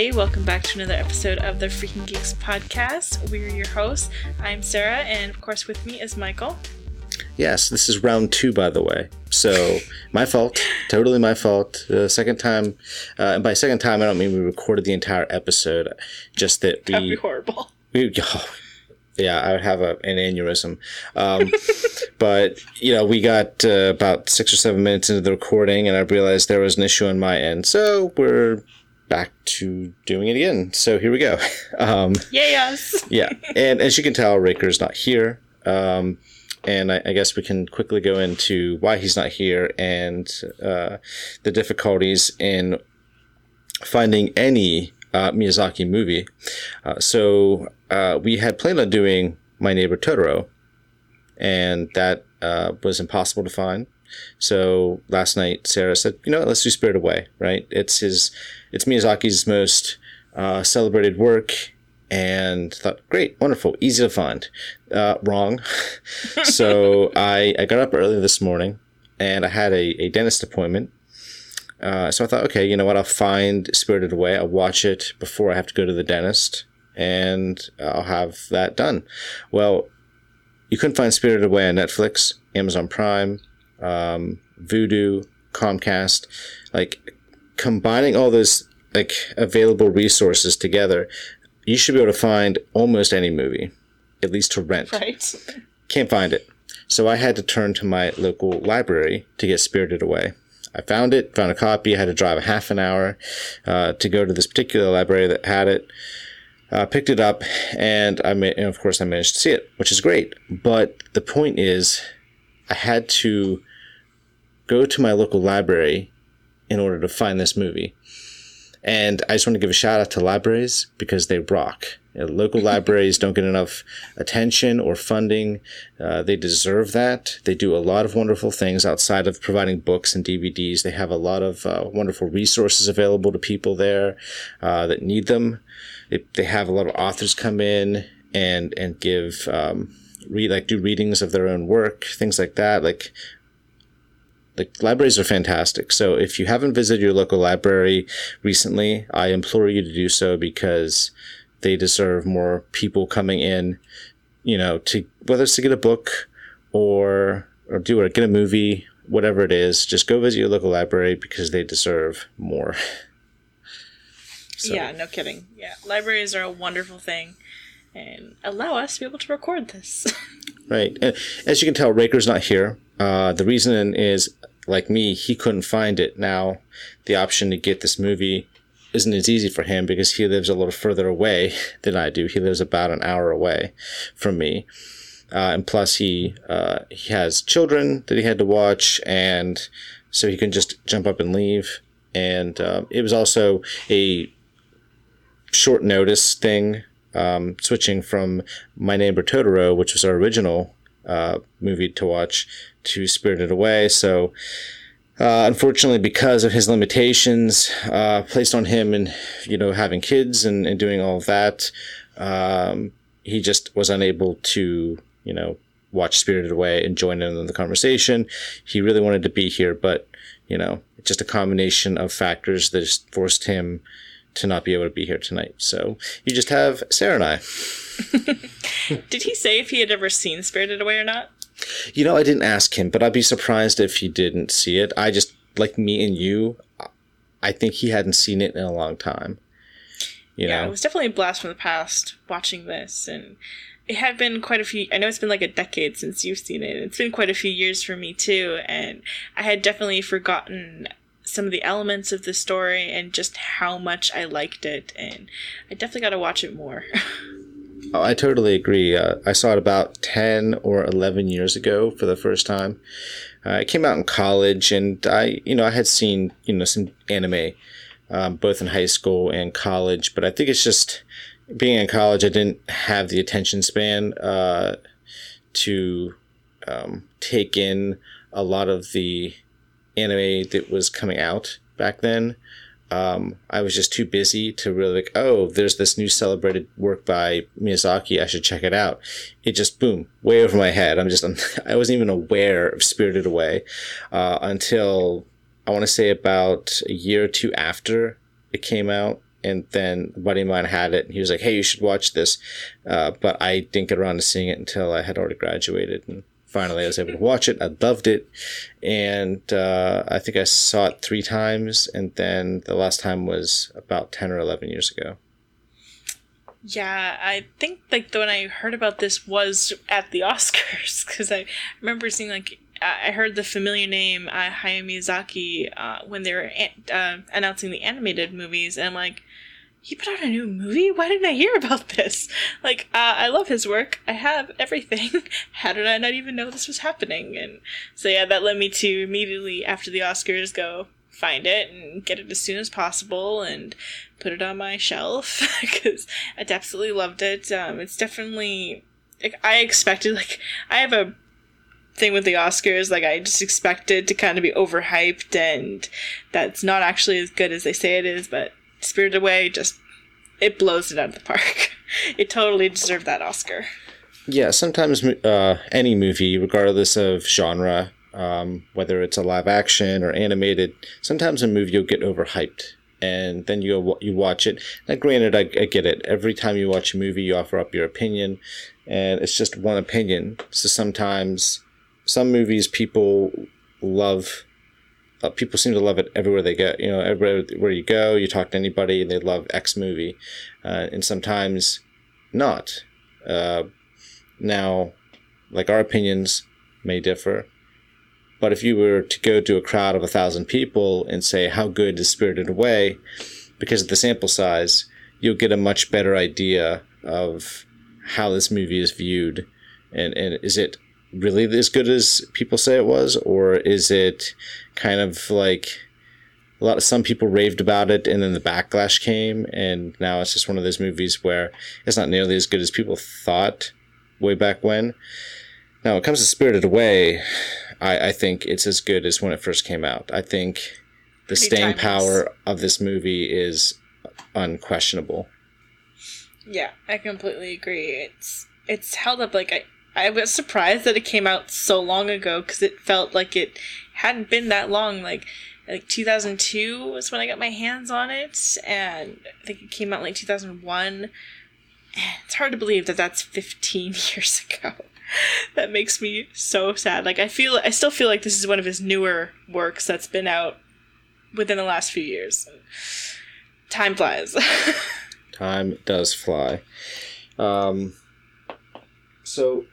Everybody, welcome back to another episode of the Freaking Geeks podcast. We're your hosts. I'm Sarah, and of course, with me is Michael. Yes, this is round two, by the way. So, my fault. Totally my fault. The second time, uh, and by second time, I don't mean we recorded the entire episode, just that we. That'd be horrible. We, oh, yeah, I would have a, an aneurysm. Um, but, you know, we got uh, about six or seven minutes into the recording, and I realized there was an issue on my end. So, we're back to doing it again. So here we go. Um, us. yeah, and as you can tell, Raker's not here. Um, and I, I, guess we can quickly go into why he's not here and uh, the difficulties in finding any uh, Miyazaki movie. Uh, so uh, we had planned on doing My Neighbor Totoro, and that uh, was impossible to find. So last night, Sarah said, "You know, let's do Spirit Away." Right? It's his, it's Miyazaki's most uh, celebrated work, and thought, "Great, wonderful, easy to find." Uh, wrong. so I I got up early this morning, and I had a, a dentist appointment. Uh, so I thought, okay, you know what? I'll find Spirited Away. I'll watch it before I have to go to the dentist, and I'll have that done. Well, you couldn't find Spirited Away on Netflix, Amazon Prime, um, Vudu, Comcast, like combining all those like available resources together, you should be able to find almost any movie, at least to rent. Right. Can't find it. So I had to turn to my local library to get Spirited Away. I found it, found a copy. I had to drive a half an hour uh, to go to this particular library that had it. Uh, picked it up, and I and of course I managed to see it, which is great. But the point is, I had to go to my local library in order to find this movie. And I just want to give a shout out to libraries because they rock. You know, local libraries don't get enough attention or funding. Uh, they deserve that. They do a lot of wonderful things outside of providing books and DVDs. They have a lot of uh, wonderful resources available to people there uh, that need them. They, they have a lot of authors come in and and give um, read like do readings of their own work, things like that. Like like libraries are fantastic. So if you haven't visited your local library recently, I implore you to do so because they deserve more people coming in, you know, to whether it's to get a book or or do it, get a movie, whatever it is, just go visit your local library because they deserve more. so. Yeah, no kidding. Yeah, libraries are a wonderful thing and allow us to be able to record this. right. And as you can tell, Raker's not here. Uh, the reason is, like me, he couldn't find it. Now, the option to get this movie isn't as easy for him because he lives a little further away than I do. He lives about an hour away from me. Uh, and plus, he uh, he has children that he had to watch, and so he can just jump up and leave. And uh, it was also a short notice thing um, switching from My Neighbor Totoro, which was our original uh, movie to watch, to Spirited Away. So, uh, unfortunately, because of his limitations uh, placed on him and you know having kids and, and doing all of that, um, he just was unable to you know watch Spirited Away and join in on the conversation. He really wanted to be here, but you know, just a combination of factors that just forced him to not be able to be here tonight. So you just have Sarah and I. Did he say if he had ever seen Spirited Away or not? You know, I didn't ask him, but I'd be surprised if he didn't see it. I just, like me and you, I think he hadn't seen it in a long time. You yeah, know? it was definitely a blast from the past watching this. And it had been quite a few, I know it's been like a decade since you've seen it. It's been quite a few years for me too. And I had definitely forgotten some of the elements of the story and just how much I liked it. And I definitely got to watch it more. oh, I totally agree. Uh, I saw it about 10 or 11 years ago for the first time. Uh, it came out in college, and I, you know, I had seen, you know, some anime, um, both in high school and college. But I think it's just being in college, I didn't have the attention span uh, to um, take in a lot of the anime that was coming out back then. Um, I was just too busy to really like, oh, there's this new celebrated work by Miyazaki. I should check it out. It just boom, way over my head. I'm just, I wasn't even aware of Spirited Away uh, until I want to say about a year or two after it came out. and then a buddy of mine had it and he was like hey you should watch this uh, but i didn't get around to seeing it until i had already graduated and finally i was able to watch it. I loved it. And uh, i think i saw it three times and then the last time was about 10 or 11 years ago. Yeah, I think like the when I heard about this was at the Oscars because I remember seeing like I heard the familiar name uh, Hayao Miyazaki uh, when they were uh, announcing the animated movies, and like, he put out a new movie? Why didn't I hear about this? Like, uh, I love his work. I have everything. How did I not even know this was happening? And so yeah, that led me to immediately after the Oscars go find it and get it as soon as possible and put it on my shelf because I absolutely loved it. Um, it's definitely like I expected. Like I have a thing with the Oscars. Like I just expected to kind of be overhyped, and that's not actually as good as they say it is. But Spirited Away just it blows it out of the park. it totally deserved that Oscar. Yeah, sometimes uh, any movie, regardless of genre, um, whether it's a live action or animated, sometimes a movie you'll get overhyped. And then you you watch it. Now, granted, I, I get it. Every time you watch a movie, you offer up your opinion, and it's just one opinion. So sometimes some movies people love uh, people seem to love it everywhere they go. You know, everywhere you go, you talk to anybody, they love X movie, uh, and sometimes not. Uh, now, like our opinions may differ, but if you were to go to a crowd of a thousand people and say how good is Spirited Away, because of the sample size, you'll get a much better idea of how this movie is viewed, and and is it really as good as people say it was, or is it kind of like a lot of some people raved about it and then the backlash came and now it's just one of those movies where it's not nearly as good as people thought way back when. Now, when it comes to Spirited Away, I, I think it's as good as when it first came out. I think the Pretty staying timeless. power of this movie is unquestionable. Yeah, I completely agree. It's it's held up like I I was surprised that it came out so long ago because it felt like it hadn't been that long. Like, like 2002 was when I got my hands on it, and I think it came out like 2001. It's hard to believe that that's 15 years ago. that makes me so sad. Like, I feel, I still feel like this is one of his newer works that's been out within the last few years. Time flies. Time does fly. Um, so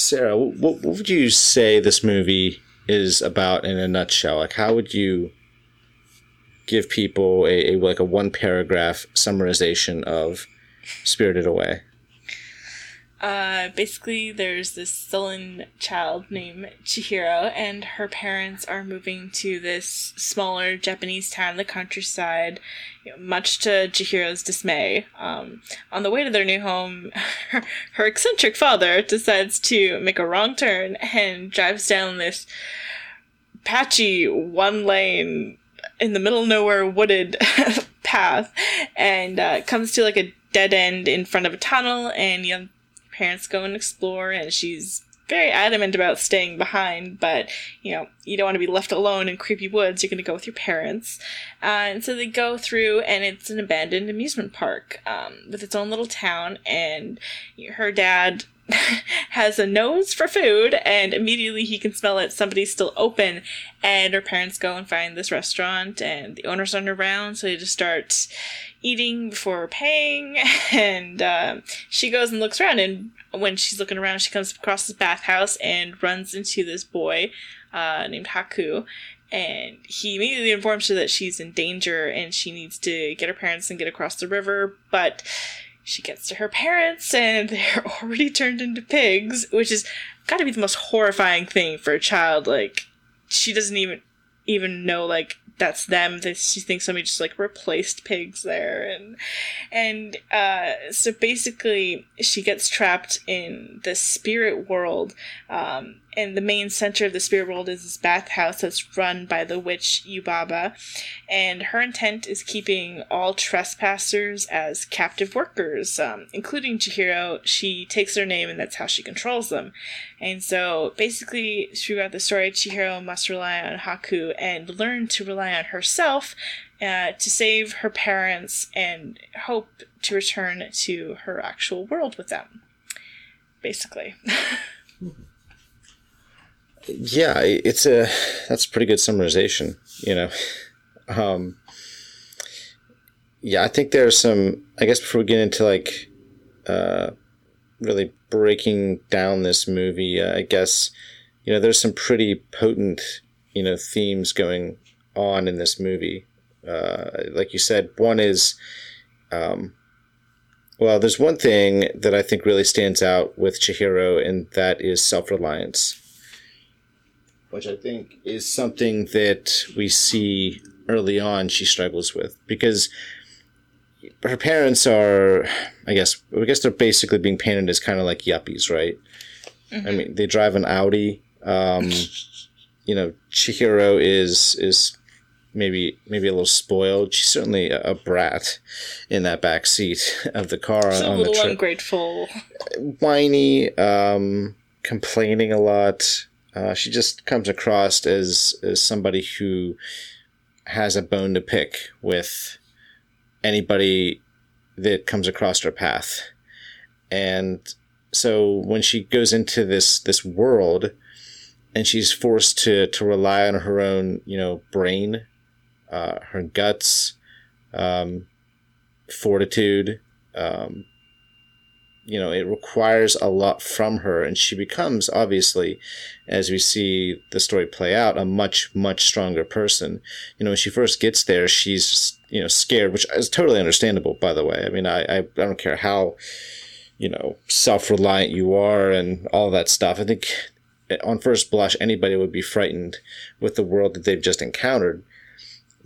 Sarah, what, what would you say this movie is about in a nutshell? Like, how would you give people a, a like a one paragraph summarization of Spirited Away? Uh, basically, there's this sullen child named Chihiro, and her parents are moving to this smaller Japanese town in the countryside, you know, much to Chihiro's dismay. Um, on the way to their new home, her, her eccentric father decides to make a wrong turn and drives down this patchy one lane in the middle of nowhere wooded path and uh, comes to like a dead end in front of a tunnel and you know parents go and explore, and she's very adamant about staying behind, but you know, you don't want to be left alone in creepy woods. You're going to go with your parents. Uh, and so they go through, and it's an abandoned amusement park um, with its own little town. And her dad has a nose for food, and immediately he can smell it. Somebody's still open, and her parents go and find this restaurant, and the owners aren't around, so they just start eating before paying. And uh, she goes and looks around, and when she's looking around, she comes across this bathhouse and runs into this boy uh, named Haku. And he immediately informs her that she's in danger and she needs to get her parents and get across the river. But she gets to her parents and they're already turned into pigs, which is gotta be the most horrifying thing for a child. Like, she doesn't even even know like that's them. That she thinks somebody just like replaced pigs there and and uh, so basically she gets trapped in the spirit world um, and the main center of the spirit world is this bathhouse that's run by the witch Yubaba, and her intent is keeping all trespassers as captive workers, um, including Chihiro. She takes their name, and that's how she controls them. And so, basically, throughout the story, Chihiro must rely on Haku and learn to rely on herself uh, to save her parents and hope to return to her actual world with them. Basically. yeah, it's a that's a pretty good summarization. You know, um, yeah, I think there's some. I guess before we get into like uh, really breaking down this movie, uh, I guess you know there's some pretty potent you know themes going on in this movie. Uh, like you said, one is. Um, well, there's one thing that I think really stands out with Chihiro, and that is self reliance which I think is something that we see early on she struggles with because her parents are, I guess, I guess they're basically being painted as kind of like yuppies, right? Mm-hmm. I mean, they drive an Audi. Um, you know, Chihiro is is maybe maybe a little spoiled. She's certainly a, a brat in that back seat of the car She's on, a little the ungrateful, whiny, um, complaining a lot. Uh, she just comes across as, as somebody who has a bone to pick with anybody that comes across her path. And so when she goes into this this world and she's forced to to rely on her own, you know, brain, uh, her guts, um, fortitude, um, you know it requires a lot from her and she becomes obviously as we see the story play out a much much stronger person. You know when she first gets there she's you know scared which is totally understandable by the way. I mean i i, I don't care how you know self-reliant you are and all that stuff. I think eh, on first blush anybody would be frightened with the world that they've just encountered.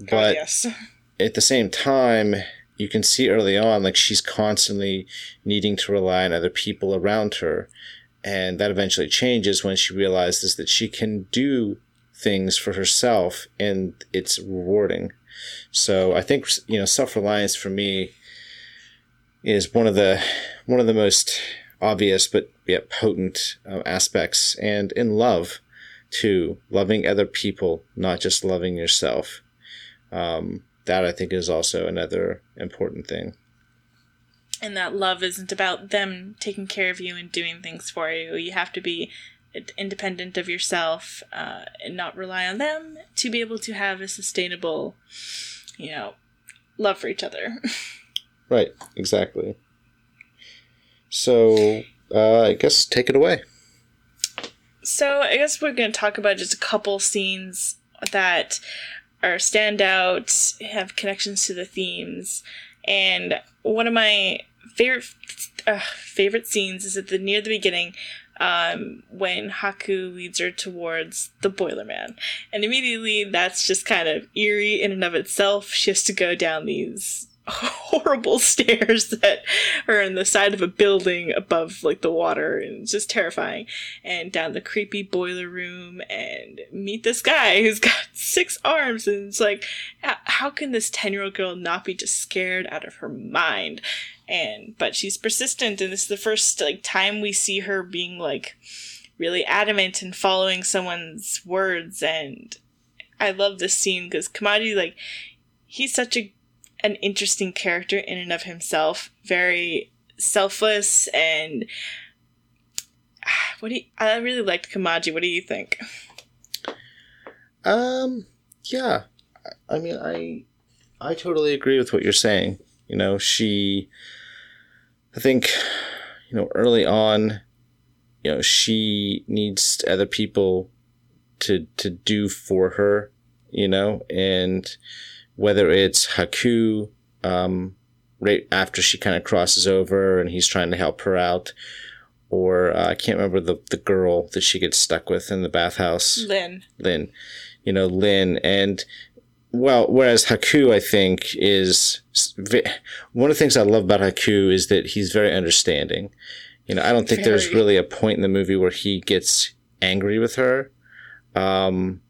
Oh, but oh, yes. at the same time you can see early on like she's constantly needing to rely on other people around her. And that eventually changes when she realizes that she can do things for herself and it's rewarding. So i think you know self-reliance for me is one of the one of the most obvious but yet potent uh, aspects. And in love too loving other people not just loving yourself. Um, that I think is also another important thing. And that love isn't about them taking care of you and doing things for you. You have to be independent of yourself uh, and not rely on them to be able to have a sustainable, you know, love for each other. right, exactly. So, uh, I guess take it away. So, I guess we're going to talk about just a couple scenes that are standout, have connections to the themes, and one of my favorite uh, favorite scenes is at the near the beginning um, when Haku leads her towards the Boiler Man, and immediately that's just kind of eerie in and of itself. She has to go down these horrible stairs that are in the side of a building above like the water and it's just terrifying. And down the creepy boiler room and meet this guy who's got six arms and it's like how can this 10 year old girl not be just scared out of her mind? And but she's persistent and this is the first like time we see her being like really adamant and following someone's words and i love this scene because Kamaji like he's such a an interesting character in and of himself. Very selfless and what do you, I really liked Kamaji. What do you think? Um, yeah. I mean, I I totally agree with what you're saying. You know, she I think you know, early on, you know, she needs other people to to do for her, you know, and whether it's Haku, um, right after she kind of crosses over and he's trying to help her out, or uh, I can't remember the, the girl that she gets stuck with in the bathhouse. Lin. Lin. You know, Lin. And, well, whereas Haku, I think, is one of the things I love about Haku is that he's very understanding. You know, I don't think very. there's really a point in the movie where he gets angry with her. Um,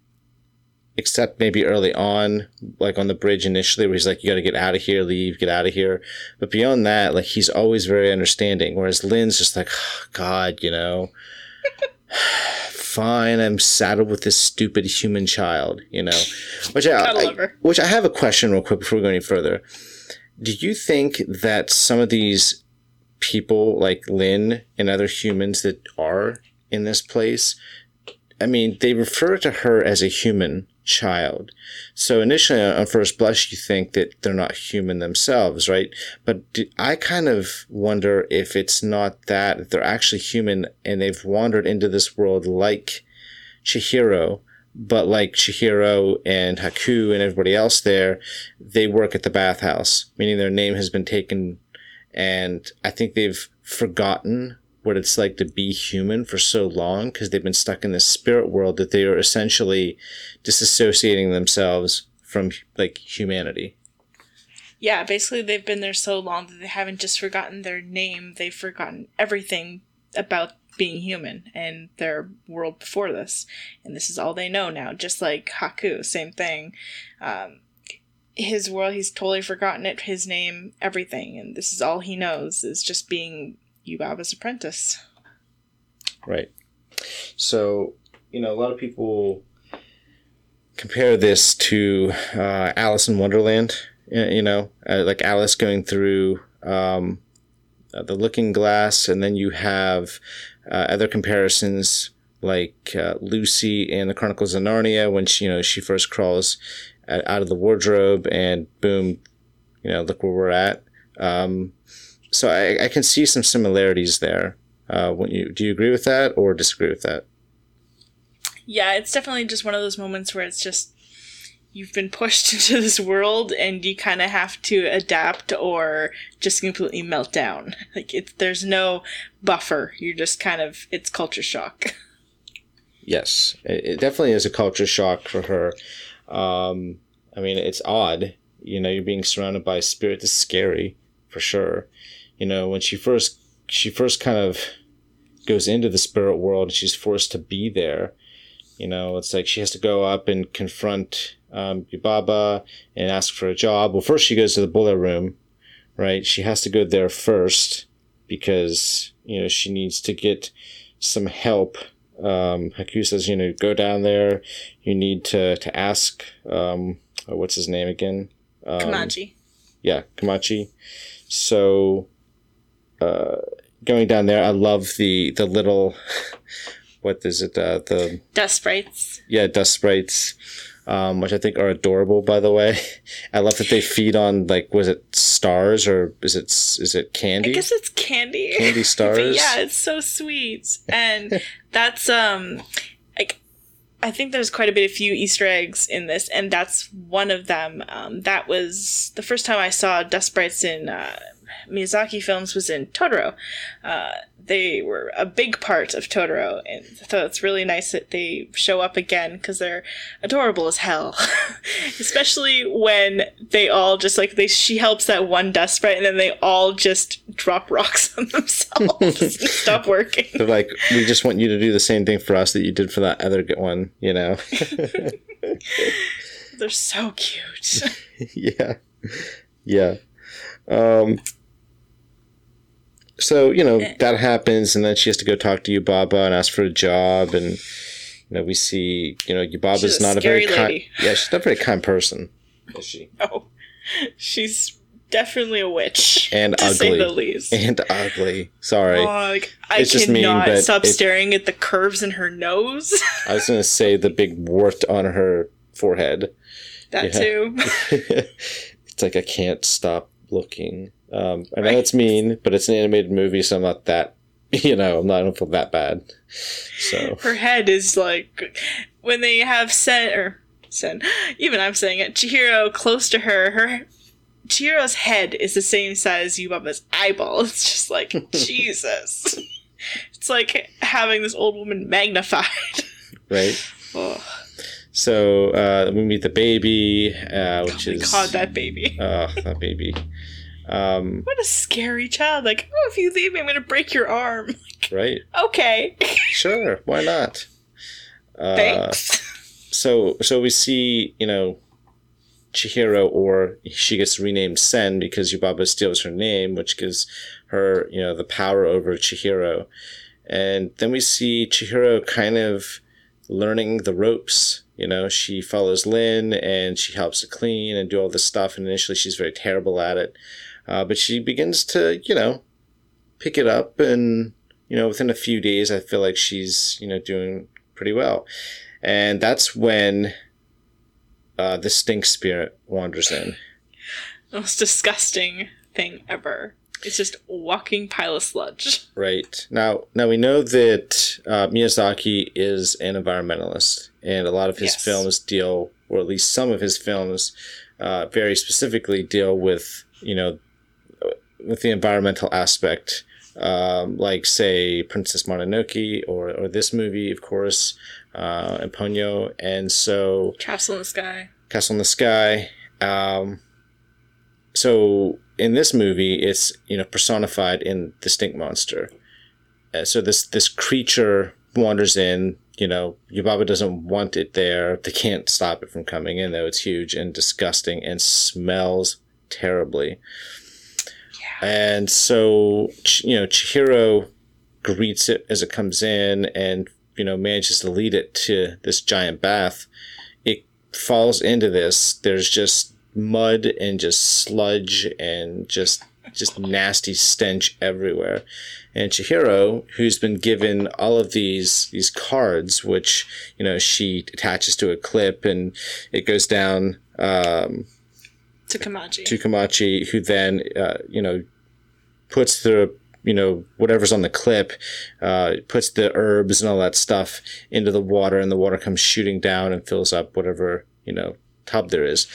except maybe early on, like on the bridge initially, where he's like, "You got to get out of here, leave, get out of here." But beyond that, like he's always very understanding. Whereas Lin's just like, oh, "God, you know, fine, I'm saddled with this stupid human child," you know. Which I, I which I have a question real quick before we go any further. Do you think that some of these people, like Lin and other humans that are in this place, I mean, they refer to her as a human child. So initially, uh, on first blush, you think that they're not human themselves, right? But I kind of wonder if it's not that they're actually human and they've wandered into this world like Chihiro, but like Chihiro and Haku and everybody else there, they work at the bathhouse, meaning their name has been taken, and I think they've forgotten what it's like to be human for so long because they've been stuck in this spirit world that they are essentially disassociating themselves from like humanity. Yeah, basically they've been there so long that they haven't just forgotten their name, they've forgotten everything about being human and their world before this. And this is all they know now, just like Haku, same thing. Um, his world, he's totally forgotten it, his name, everything. And this is all he knows is just being Yubaba's apprentice. Right. So, you know, a lot of people compare this to uh, Alice in Wonderland. You know, uh, like Alice going through um, uh, the Looking Glass, and then you have uh, other comparisons like uh, Lucy in the Chronicles of Narnia when she, you know, she first crawls out of the wardrobe, and boom, you know, look where we're at. Um, so I, I can see some similarities there. Uh, when you do you agree with that or disagree with that? Yeah, it's definitely just one of those moments where it's just you've been pushed into this world and you kind of have to adapt or just completely melt down. Like it's there's no buffer. You're just kind of it's culture shock. Yes, it definitely is a culture shock for her. Um, I mean, it's odd. You know, you're being surrounded by a spirit that's scary for sure you know, when she first she first kind of goes into the spirit world, and she's forced to be there. You know, it's like she has to go up and confront um, Yubaba and ask for a job. Well, first she goes to the boiler room, right? She has to go there first because you know she needs to get some help. Um, Haku says, you know, go down there. You need to to ask. Um, what's his name again? Um, Kamaji. Yeah, Kamaji. So uh, going down there, I love the the little what is it? Uh, the dust sprites. Yeah, dust sprites. Um, which I think are adorable, by the way. I love that they feed on like was it stars or is it is it candy? I guess it's candy. Candy stars. yeah, it's so sweet, and that's um like I think there's quite a bit of few Easter eggs in this, and that's one of them. Um, that was the first time I saw dust sprites in uh, Miyazaki films was in Totoro. Uh, they were a big part of Totoro, and so it's really nice that they show up again because they're adorable as hell. Especially when they all just like they she helps that one dust sprite, and then they all just drop rocks on themselves and stop working. They're like, we just want you to do the same thing for us that you did for that other one, you know. they're so cute. yeah, yeah. Um, so you know eh. that happens, and then she has to go talk to Yubaba and ask for a job, and you know we see you know Yubaba's not a very kind. Yeah, she's not a very kind person, is she? Oh, she's definitely a witch and to ugly. Say the least. And ugly. Sorry, oh, like, I it's cannot mean, stop it, staring at the curves in her nose. I was gonna say the big wart on her forehead. That yeah. too. it's like I can't stop looking. Um, I know right. it's mean, but it's an animated movie, so I'm not that. You know, I'm not. I don't feel that bad. So her head is like when they have Sen or Sen. Even I'm saying it. Chihiro close to her. Her Chihiro's head is the same size as Yubaba's eyeball. It's just like Jesus. It's like having this old woman magnified. Right. Oh. So uh, we meet the baby, uh, which oh is God, that baby. Oh, that baby. Um, what a scary child! Like, oh, if you leave me, I'm gonna break your arm. right. Okay. sure. Why not? Uh, Thanks. So so we see you know Chihiro, or she gets renamed Sen because Yubaba steals her name, which gives her, you know, the power over Chihiro. And then we see Chihiro kind of learning the ropes. You know, she follows lin and she helps to clean and do all this stuff. And initially, she's very terrible at it. Uh, but she begins to, you know, pick it up. And, you know, within a few days, I feel like she's, you know, doing pretty well. And that's when uh, the stink spirit wanders in. The most disgusting thing ever. It's just walking pile of sludge. Right. Now now we know that uh, Miyazaki is an environmentalist and a lot of his yes. films deal or at least some of his films uh, very specifically deal with, you know, with the environmental aspect. Um, like say Princess Mononoke or, or this movie, of course, uh, and Ponyo, and so Castle in the Sky. Castle in the Sky. Um, so in this movie, it's you know personified in the stink monster. Uh, so this this creature wanders in. You know, Yubaba doesn't want it there. They can't stop it from coming in, though. It's huge and disgusting and smells terribly. Yeah. And so, you know, Chihiro greets it as it comes in and you know manages to lead it to this giant bath it falls into this there's just mud and just sludge and just just nasty stench everywhere and Chihiro who's been given all of these these cards which you know she attaches to a clip and it goes down um, to Kamaji. to Kamaji who then uh, you know puts the you know whatever's on the clip uh, puts the herbs and all that stuff into the water and the water comes shooting down and fills up whatever you know tub there is.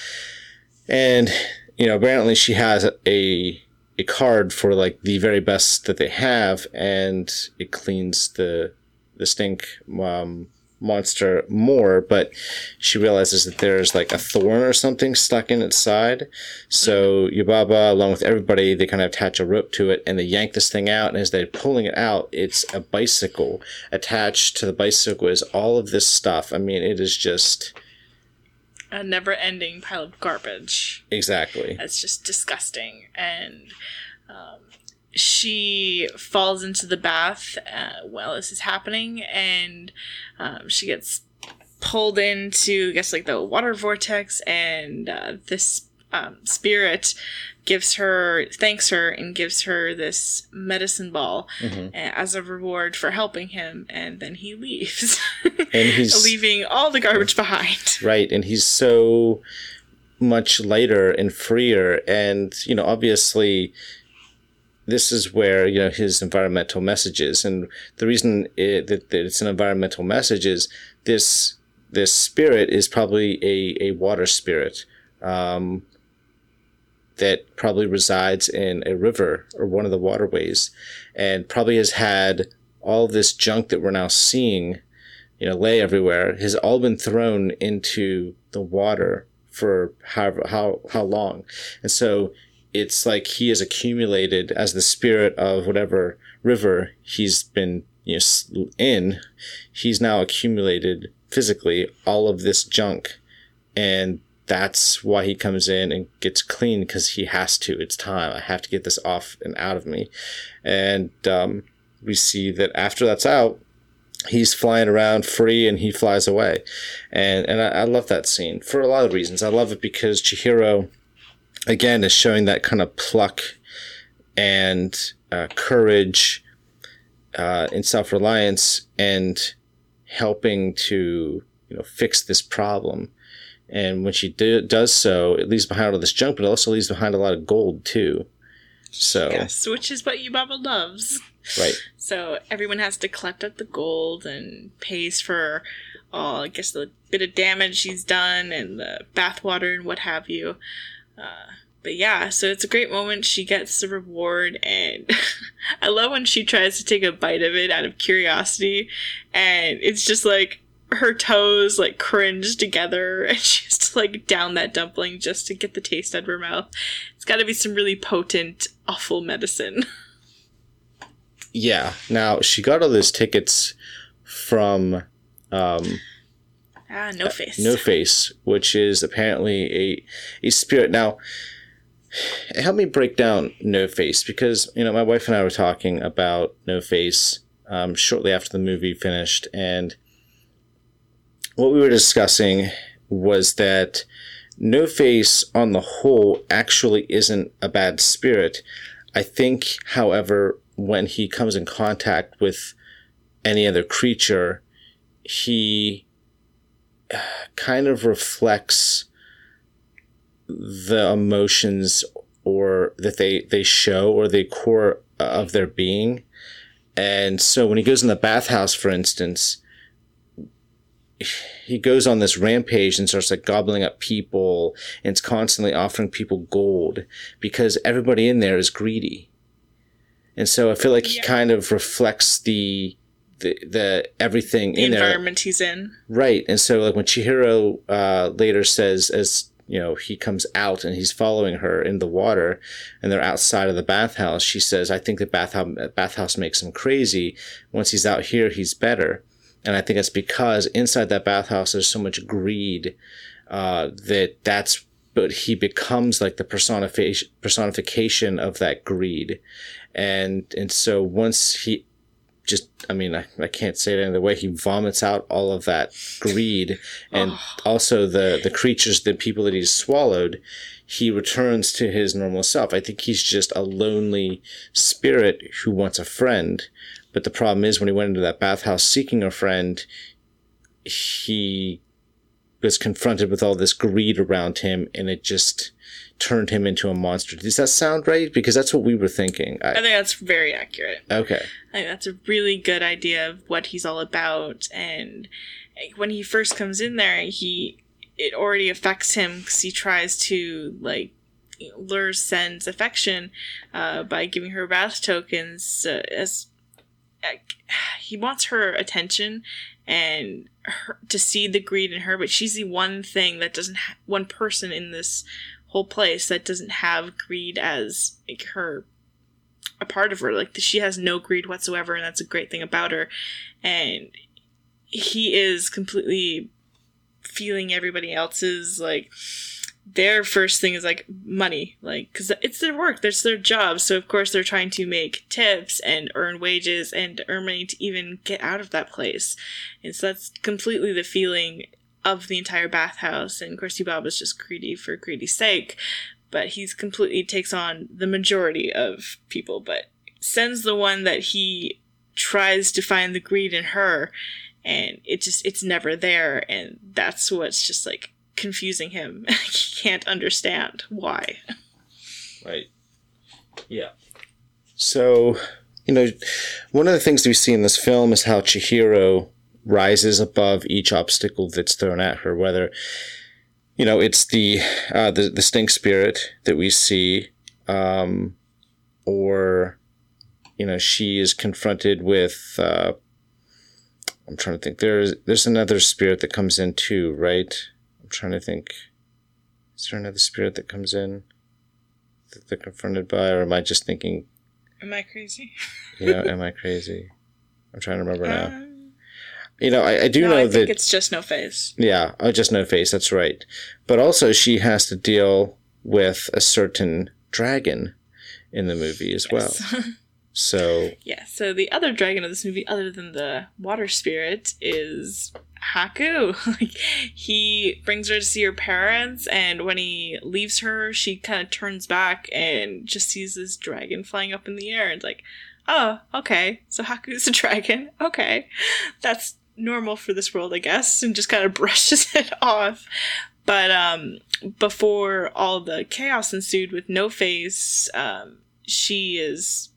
And you know apparently she has a a card for like the very best that they have and it cleans the the stink um, monster more, but she realizes that there's like a thorn or something stuck in its side. So Yubaba, along with everybody, they kind of attach a rope to it and they yank this thing out. And as they're pulling it out, it's a bicycle. Attached to the bicycle is all of this stuff. I mean, it is just a never ending pile of garbage. Exactly. It's just disgusting. And um, she falls into the bath uh, while this is happening, and um, she gets pulled into, I guess, like the water vortex, and uh, this um, spirit gives her, thanks her, and gives her this medicine ball mm-hmm. as a reward for helping him, and then he leaves, and he's leaving all the garbage behind. Right, and he's so much lighter and freer, and you know, obviously this is where you know his environmental messages and the reason it, that, that it's an environmental message is this this spirit is probably a, a water spirit um, that probably resides in a river or one of the waterways and probably has had all this junk that we're now seeing you know lay everywhere has all been thrown into the water for however how how long and so it's like he has accumulated as the spirit of whatever river he's been you know, in. He's now accumulated physically all of this junk, and that's why he comes in and gets clean because he has to. It's time. I have to get this off and out of me, and um, we see that after that's out, he's flying around free and he flies away, and and I, I love that scene for a lot of reasons. I love it because Chihiro again is showing that kind of pluck and uh, courage uh, and self-reliance and helping to you know fix this problem and when she do, does so it leaves behind all this junk but it also leaves behind a lot of gold too. So yes which is what Yubaba loves. Right. So everyone has to collect up the gold and pays for all i guess the bit of damage she's done and the bathwater and what have you. Uh, but yeah, so it's a great moment. She gets the reward, and I love when she tries to take a bite of it out of curiosity, and it's just like her toes like cringe together, and she's to like down that dumpling just to get the taste out of her mouth. It's got to be some really potent, awful medicine. Yeah. Now she got all those tickets from um, Ah, no face. Uh, no face, which is apparently a a spirit. Now, help me break down No Face because you know my wife and I were talking about No Face um, shortly after the movie finished, and what we were discussing was that No Face, on the whole, actually isn't a bad spirit. I think, however, when he comes in contact with any other creature, he uh, kind of reflects the emotions or that they they show or the core of their being and so when he goes in the bathhouse for instance he goes on this rampage and starts like gobbling up people and it's constantly offering people gold because everybody in there is greedy and so i feel like yeah. he kind of reflects the the, the everything the in environment there. he's in right and so like when chihiro uh, later says as you know, he comes out and he's following her in the water and they're outside of the bathhouse. She says, I think the bathhouse, bathhouse makes him crazy. Once he's out here, he's better. And I think it's because inside that bathhouse, there's so much greed, uh, that that's, but he becomes like the personification, personification of that greed. And, and so once he just I mean I, I can't say it any other way. He vomits out all of that greed and oh. also the the creatures, the people that he's swallowed. He returns to his normal self. I think he's just a lonely spirit who wants a friend. But the problem is when he went into that bathhouse seeking a friend, he was confronted with all this greed around him and it just turned him into a monster. Does that sound right? Because that's what we were thinking. I, I think that's very accurate. Okay. I think that's a really good idea of what he's all about. And when he first comes in there, he it already affects him because he tries to like lure Sen's affection uh, by giving her bath tokens uh, as he wants her attention and her, to see the greed in her, but she's the one thing that doesn't ha- one person in this whole place that doesn't have greed as like her a part of her. Like she has no greed whatsoever and that's a great thing about her. And he is completely feeling everybody else's like their first thing is like money like because it's their work that's their job. So of course they're trying to make tips and earn wages and earn money to even get out of that place. And so that's completely the feeling of the entire bathhouse, and of course, Bob is just greedy for greedy's sake, but he's completely takes on the majority of people, but Sen's the one that he tries to find the greed in her, and it just it's never there, and that's what's just like confusing him. he can't understand why. Right. Yeah. So, you know, one of the things we see in this film is how Chihiro rises above each obstacle that's thrown at her, whether you know it's the uh, the, the stink spirit that we see, um, or you know she is confronted with. Uh, I'm trying to think. There's there's another spirit that comes in too, right? I'm trying to think. Is there another spirit that comes in that they're confronted by, or am I just thinking? Am I crazy? yeah, am I crazy? I'm trying to remember now. Uh, you know, I, I do no, know I that it's just no face. Yeah, oh, just no face. That's right. But also, she has to deal with a certain dragon in the movie as yes. well. so yeah. So the other dragon of this movie, other than the water spirit, is Haku. like he brings her to see her parents, and when he leaves her, she kind of turns back and just sees this dragon flying up in the air, and like, oh, okay, so Haku's a dragon. Okay, that's normal for this world, I guess, and just kind of brushes it off. But um, before all the chaos ensued with No Face, um, she is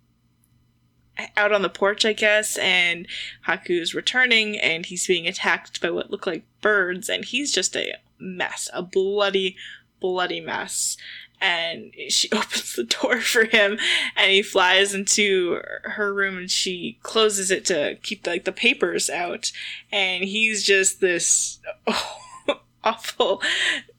out on the porch, I guess, and Haku is returning, and he's being attacked by what look like birds, and he's just a mess, a bloody, bloody mess. And she opens the door for him and he flies into her room and she closes it to keep like the papers out and he's just this awful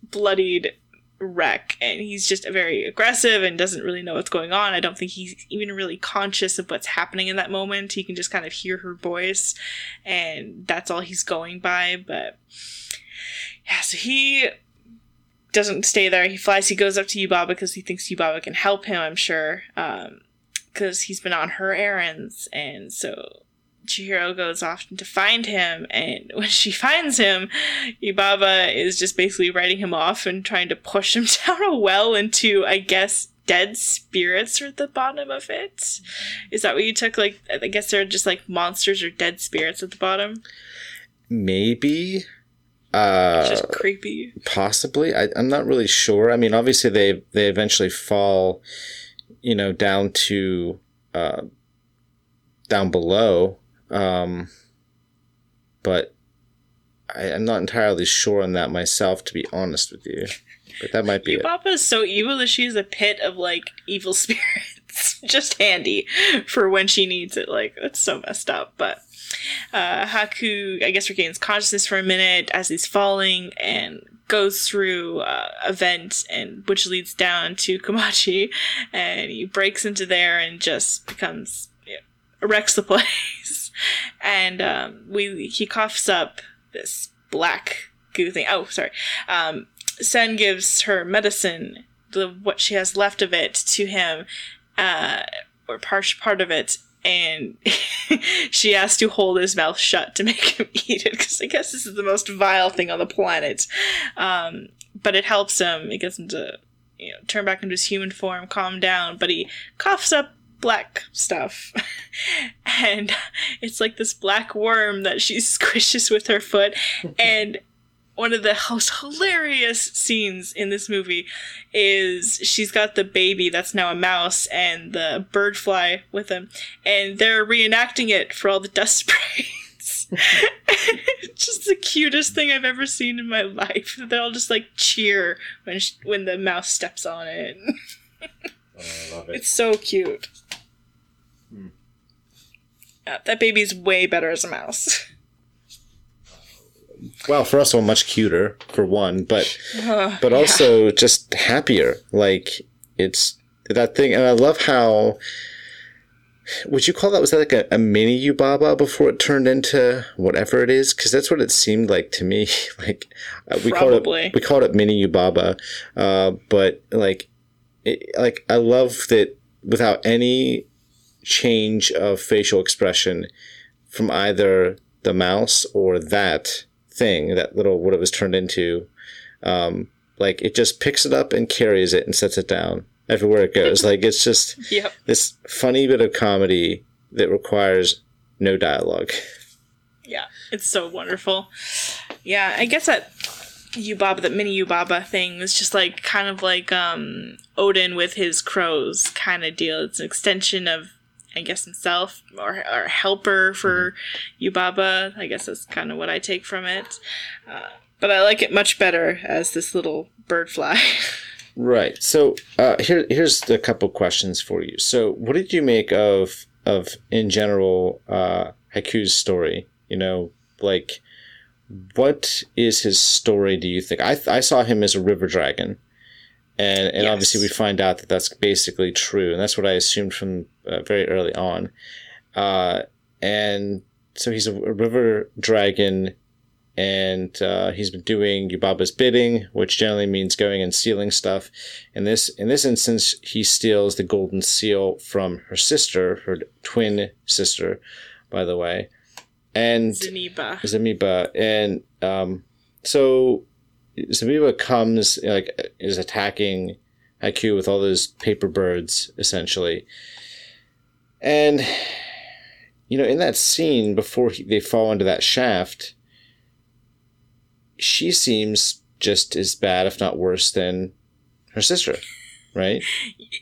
bloodied wreck and he's just very aggressive and doesn't really know what's going on i don't think he's even really conscious of what's happening in that moment he can just kind of hear her voice and that's all he's going by but yeah, so he doesn't stay there. He flies. He goes up to Yubaba because he thinks Yubaba can help him. I'm sure, because um, he's been on her errands, and so Chihiro goes off to find him, and when she finds him, Yubaba is just basically writing him off and trying to push him down a well into, I guess, dead spirits are at the bottom of it. Is that what you took? Like, I guess they're just like monsters or dead spirits at the bottom. Maybe. Uh, just creepy. Possibly. I, I'm not really sure. I mean, obviously they they eventually fall, you know, down to uh, down below. Um, but I, am not entirely sure on that myself, to be honest with you. But that might be Yubaba is so evil that she's a pit of like evil spirits. Just handy for when she needs it. Like that's so messed up. But uh, Haku, I guess, regains consciousness for a minute as he's falling and goes through uh, a vent and which leads down to Kamaji, and he breaks into there and just becomes you know, wrecks the place. and um, we he coughs up this black goo thing. Oh, sorry. Um, Sen gives her medicine, the what she has left of it, to him, uh, or part part of it, and she has to hold his mouth shut to make him eat it because I guess this is the most vile thing on the planet. Um, but it helps him. It gets him to you know turn back into his human form, calm down. But he coughs up black stuff. and it's like this black worm that she squishes with her foot. And one of the most hilarious scenes in this movie is she's got the baby that's now a mouse and the bird fly with him. And they're reenacting it for all the dust sprites. it's just the cutest thing I've ever seen in my life. They all just like cheer when she, when the mouse steps on it. oh, I love it. It's so cute. Yeah, that baby's way better as a mouse. Well, for us, all much cuter for one, but uh, but also yeah. just happier. Like it's that thing, and I love how. Would you call that was that like a, a mini Yubaba before it turned into whatever it is? Because that's what it seemed like to me. like uh, we called it we called it mini Yubaba, uh, but like it, like I love that without any change of facial expression from either the mouse or that thing, that little what it was turned into. Um, like it just picks it up and carries it and sets it down everywhere it goes. like it's just yep. this funny bit of comedy that requires no dialogue. Yeah, it's so wonderful. Yeah, I guess that Yubaba, that mini Yubaba thing is just like kind of like um Odin with his crows kind of deal. It's an extension of I guess himself or, or helper for mm-hmm. Yubaba. I guess that's kind of what I take from it. Uh, but I like it much better as this little bird fly. right. So uh, here, here's a couple questions for you. So, what did you make of of in general uh, Haku's story? You know, like what is his story? Do you think? I I saw him as a river dragon and and yes. obviously we find out that that's basically true, and that's what I assumed from uh, very early on. Uh, and so he's a, river dragon, and uh, he's been doing Yubaba's bidding, which generally means going and stealing stuff. In this in this instance, he steals the golden seal from her sister, her twin sister, by the way, and Zeniba. Zeniba, and um, so Zeniba comes like is attacking IQ with all those paper birds essentially, and you know in that scene before he, they fall into that shaft, she seems just as bad, if not worse, than her sister, right?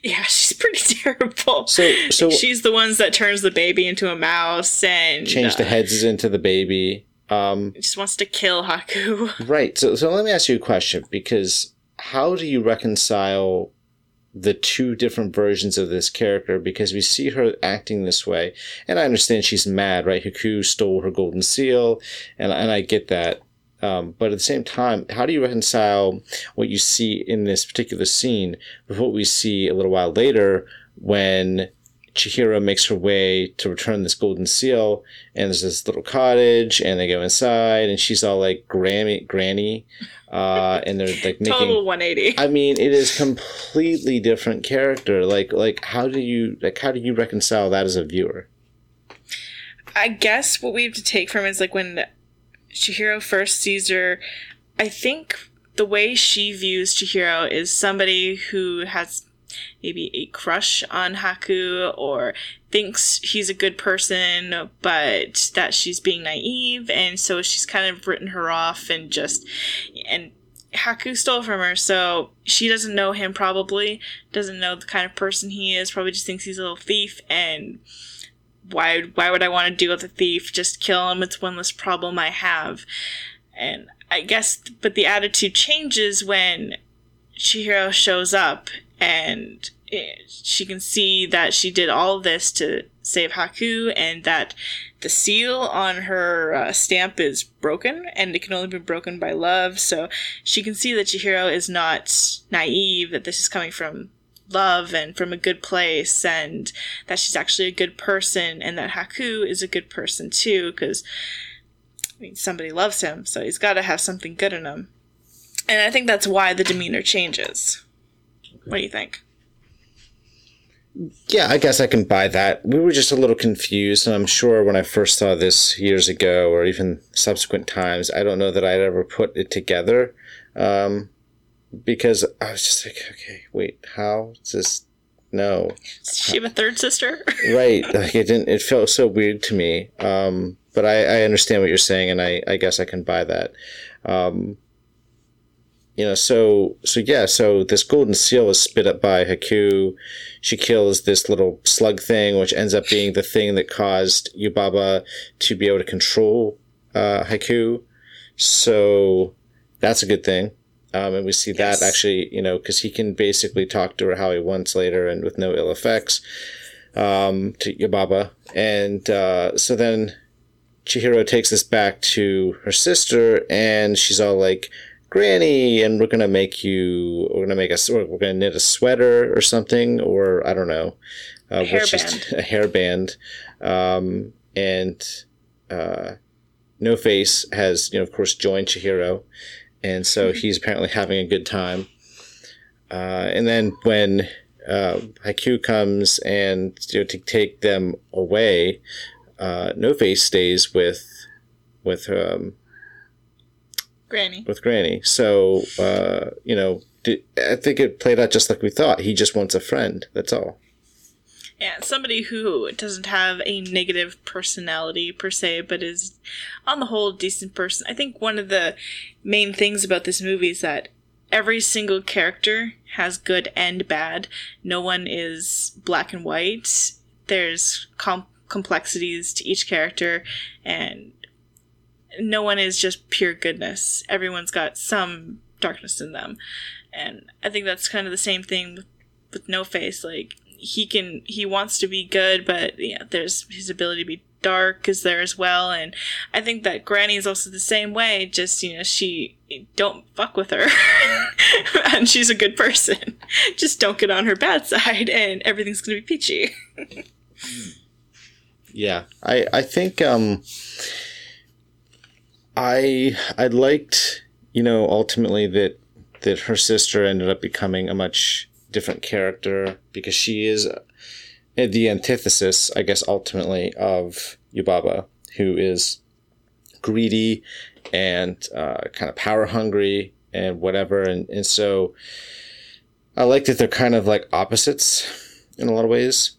Yeah, she's pretty terrible. So, so she's the ones that turns the baby into a mouse and change uh, the heads into the baby. Um, just wants to kill Haku. right. So, so let me ask you a question because how do you reconcile the two different versions of this character? Because we see her acting this way, and I understand she's mad, right? Haku stole her golden seal, and, and I get that. Um, but at the same time, how do you reconcile what you see in this particular scene with what we see a little while later when Chihiro makes her way to return this golden seal, and there's this little cottage, and they go inside, and she's all like Grammy, granny, uh, and they're like making total 180. I mean, it is completely different character. Like, like how do you like how do you reconcile that as a viewer? I guess what we have to take from is like when Chihiro first sees her. I think the way she views Chihiro is somebody who has maybe a crush on Haku or thinks he's a good person, but that she's being naive, and so she's kind of written her off and just and Haku stole from her, so she doesn't know him probably, doesn't know the kind of person he is, probably just thinks he's a little thief and why why would I want to deal with a thief? Just kill him, it's one less problem I have. And I guess but the attitude changes when Chihiro shows up and she can see that she did all of this to save Haku and that the seal on her uh, stamp is broken and it can only be broken by love. So she can see that Chihiro is not naive, that this is coming from love and from a good place and that she's actually a good person and that Haku is a good person too because I mean somebody loves him so he's got to have something good in him. And I think that's why the demeanor changes. What do you think? Yeah, I guess I can buy that. We were just a little confused, and I'm sure when I first saw this years ago, or even subsequent times, I don't know that I'd ever put it together, um, because I was just like, okay, wait, how is this? No. Does she have a third sister? right. Like it didn't. It felt so weird to me. Um, but I, I understand what you're saying, and I, I guess I can buy that. Um, you know, so so yeah, so this golden seal is spit up by Haku. She kills this little slug thing, which ends up being the thing that caused Yubaba to be able to control uh, Haku. So that's a good thing. Um, and we see yes. that actually, you know, because he can basically talk to her how he wants later and with no ill effects um, to Yubaba. And uh, so then Chihiro takes this back to her sister, and she's all like, Granny, and we're gonna make you, we're gonna make a, we're gonna knit a sweater or something, or I don't know, uh, which is a hairband, um, and uh, No Face has, you know, of course, joined Chihiro, and so mm-hmm. he's apparently having a good time. Uh, and then when uh, comes and you know, to take them away, uh, No Face stays with with um, Granny. With Granny. So, uh, you know, I think it played out just like we thought. He just wants a friend. That's all. Yeah, somebody who doesn't have a negative personality per se, but is on the whole a decent person. I think one of the main things about this movie is that every single character has good and bad. No one is black and white. There's com- complexities to each character, and no one is just pure goodness. Everyone's got some darkness in them. And I think that's kind of the same thing with, with No Face. Like, he can, he wants to be good, but yeah, there's his ability to be dark is there as well. And I think that Granny is also the same way. Just, you know, she, don't fuck with her. and she's a good person. Just don't get on her bad side and everything's going to be peachy. yeah. I, I think, um, I I liked, you know, ultimately that that her sister ended up becoming a much different character because she is the antithesis, I guess, ultimately of Yubaba, who is greedy and uh, kind of power hungry and whatever, and and so I like that they're kind of like opposites in a lot of ways.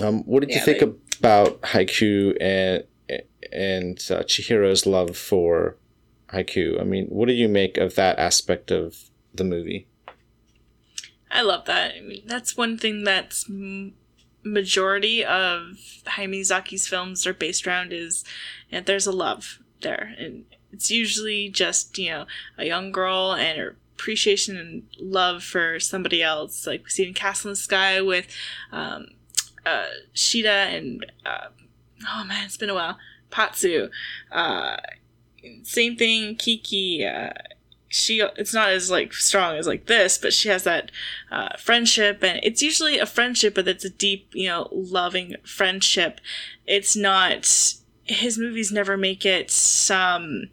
Um, what did yeah, you think about Haiku and and uh, Chihiro's love for haiku. I mean, what do you make of that aspect of the movie? I love that. I mean, that's one thing that's m- majority of Hayao Miyazaki's films are based around is there's a love there, and it's usually just you know a young girl and her appreciation and love for somebody else. Like we see in Castle in the Sky with um, uh, Sheeta and uh, oh man, it's been a while. Pazu. Uh, same thing, Kiki. Uh, she it's not as like strong as like this but she has that uh, friendship and it's usually a friendship but it's a deep you know loving friendship it's not his movies never make it some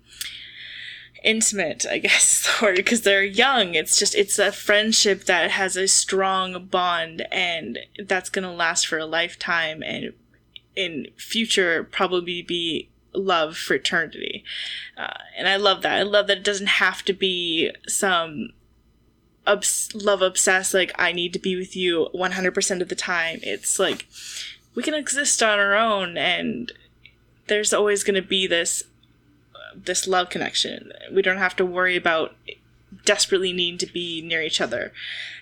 intimate i guess or because they're young it's just it's a friendship that has a strong bond and that's gonna last for a lifetime and in future probably be love fraternity. Uh, and I love that. I love that it doesn't have to be some obs- love obsessed, like, I need to be with you 100% of the time. It's like, we can exist on our own, and there's always going to be this this love connection. We don't have to worry about desperately need to be near each other.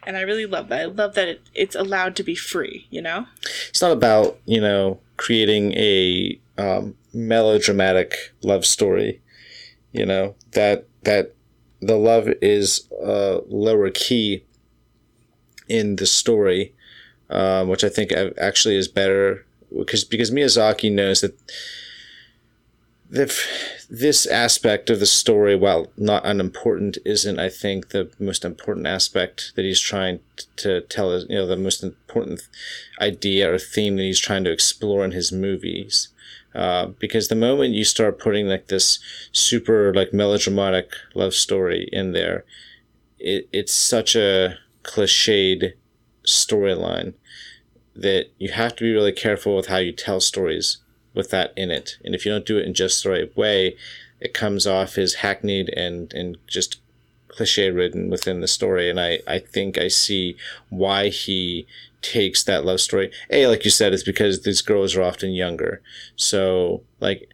And I really love that. I love that it, it's allowed to be free, you know? It's not about, you know, creating a um, melodramatic love story. You know that that the love is uh, lower key in the story, um, which I think actually is better because because Miyazaki knows that if this aspect of the story, while not unimportant, isn't I think the most important aspect that he's trying to tell us. You know, the most important idea or theme that he's trying to explore in his movies. Uh, because the moment you start putting like this super like melodramatic love story in there, it, it's such a cliched storyline that you have to be really careful with how you tell stories with that in it. And if you don't do it in just the right way, it comes off as hackneyed and, and just cliche ridden within the story. And I, I think I see why he takes that love story. A, like you said, is because these girls are often younger. So, like,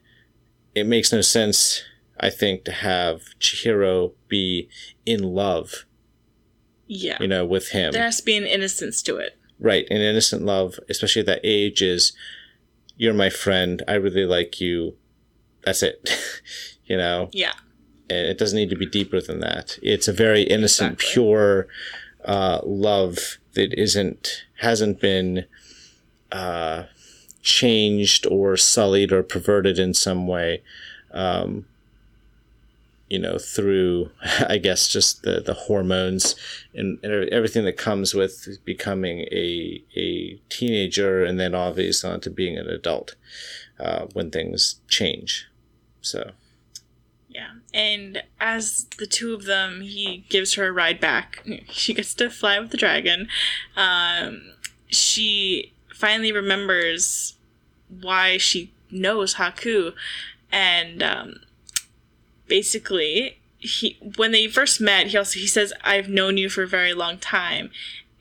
it makes no sense, I think, to have Chihiro be in love. Yeah. You know, with him. There has to be an innocence to it. Right. An innocent love, especially at that age, is you're my friend. I really like you. That's it. you know? Yeah. And it doesn't need to be deeper than that. It's a very innocent, exactly. pure uh, love that isn't hasn't been uh, changed or sullied or perverted in some way. Um, you know, through I guess just the, the hormones and, and everything that comes with becoming a a teenager and then obviously onto being an adult uh, when things change. So yeah. And as the two of them, he gives her a ride back. She gets to fly with the dragon. Um, she finally remembers why she knows Haku. And um, basically, he when they first met, he also he says, "I've known you for a very long time,"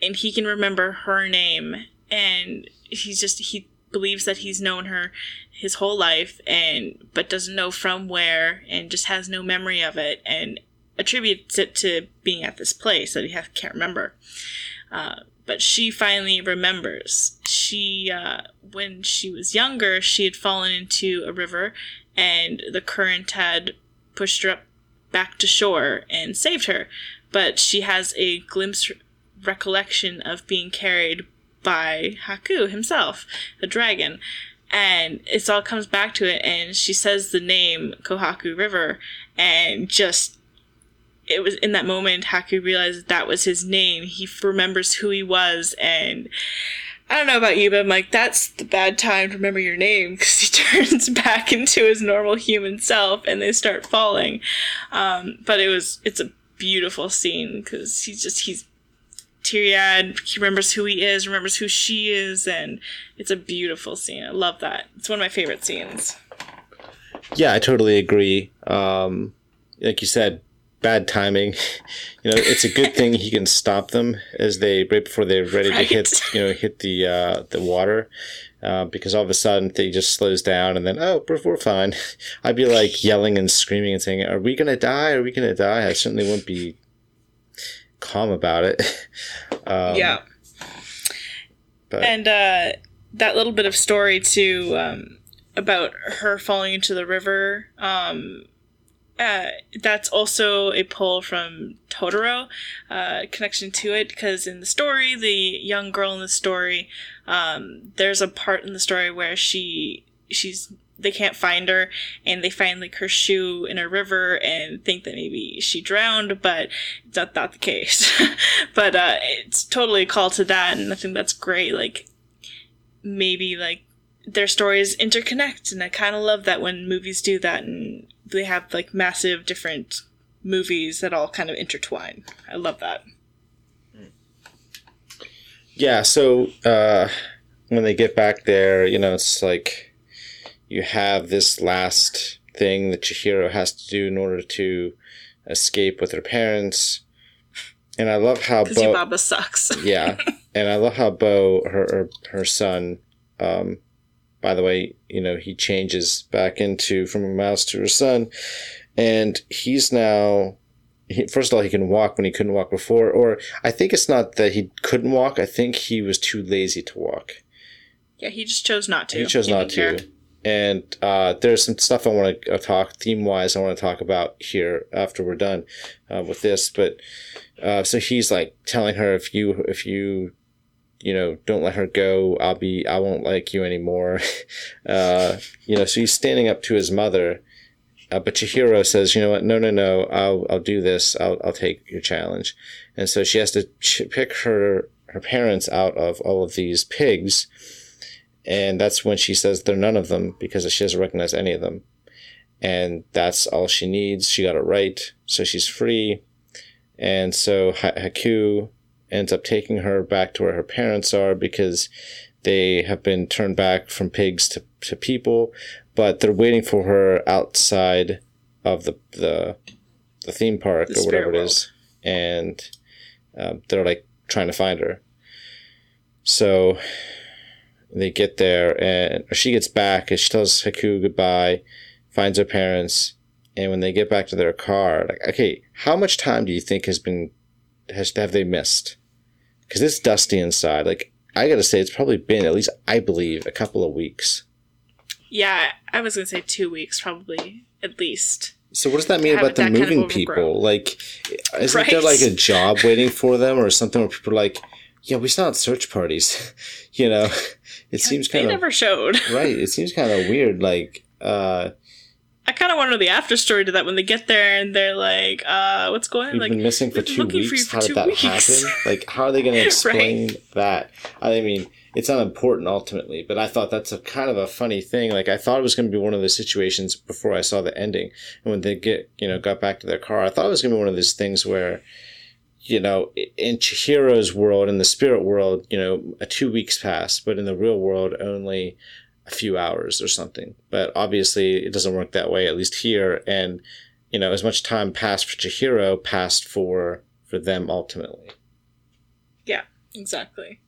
and he can remember her name. And he's just he believes that he's known her his whole life and but doesn't know from where and just has no memory of it and attributes it to being at this place that he have, can't remember. Uh, but she finally remembers. She, uh, when she was younger, she had fallen into a river, and the current had pushed her up back to shore and saved her. But she has a glimpse recollection of being carried by Haku himself, the dragon. And it all comes back to it, and she says the name Kohaku River, and just it was in that moment Haku realized that was his name. He remembers who he was, and I don't know about you, but I'm like, that's the bad time to remember your name because he turns back into his normal human self, and they start falling. Um, but it was it's a beautiful scene because he's just he's teary-eyed. He remembers who he is, remembers who she is, and it's a beautiful scene. I love that. It's one of my favorite scenes. Yeah, I totally agree. Um, like you said, bad timing. You know, it's a good thing he can stop them as they right before they're ready right. to hit you know hit the uh, the water. Uh, because all of a sudden they just slows down and then oh we're, we're fine i'd be like yelling and screaming and saying are we gonna die are we gonna die i certainly wouldn't be calm about it. Um, yeah. But. And uh, that little bit of story too um, about her falling into the river. Um, uh, that's also a pull from Totoro, uh, connection to it, because in the story, the young girl in the story, um, there's a part in the story where she she's they can't find her and they find like her shoe in a river and think that maybe she drowned but not, not the case. But uh it's totally a call to that and i think that's great like maybe like their stories interconnect and i kind of love that when movies do that and they have like massive different movies that all kind of intertwine i love that yeah so uh when they get back there you know it's like you have this last thing that Chihiro has to do in order to escape with her parents. And I love how Bo Baba sucks. yeah, and I love how Bo, her her, her son, um, by the way, you know he changes back into from a mouse to her son, and he's now. He, first of all, he can walk when he couldn't walk before, or I think it's not that he couldn't walk. I think he was too lazy to walk. Yeah, he just chose not to. He chose not to. Care and uh, there's some stuff I want to uh, talk theme wise. I want to talk about here after we're done uh, with this. But uh, so he's like telling her if you if you you know don't let her go, I'll be I won't like you anymore. Uh, you know, so he's standing up to his mother. Uh, but Chihiro says, you know what? No, no, no. I'll I'll do this. I'll I'll take your challenge. And so she has to pick her her parents out of all of these pigs and that's when she says they're none of them because she doesn't recognize any of them. And that's all she needs. She got it right. So she's free. And so Haku ends up taking her back to where her parents are because they have been turned back from pigs to, to people, but they're waiting for her outside of the the, the theme park the or whatever it is, and uh, they're like trying to find her. So they get there, and she gets back, and she tells Haku goodbye, finds her parents, and when they get back to their car, like, okay, how much time do you think has been has have they missed? Because it's dusty inside. Like, I gotta say, it's probably been at least, I believe, a couple of weeks. Yeah, I was gonna say two weeks, probably at least. So what does that mean about the moving kind of people? Like, isn't right? there like a job waiting for them or something where people are like, yeah, we still have search parties, you know? it seems kind of never showed right. It seems kind of weird. Like, uh, I kind of want to know the after story to that when they get there and they're like, uh, "What's going on?" We've like, been missing for two weeks. For how did that weeks. happen? Like, how are they going to explain right? that? I mean, it's unimportant ultimately, but I thought that's a kind of a funny thing. Like, I thought it was going to be one of those situations before I saw the ending, and when they get, you know, got back to their car, I thought it was going to be one of those things where you know, in Chihiro's world, in the spirit world, you know, a two weeks pass, but in the real world, only a few hours or something. But obviously, it doesn't work that way, at least here. And, you know, as much time passed for Chihiro passed for for them ultimately. Yeah, exactly.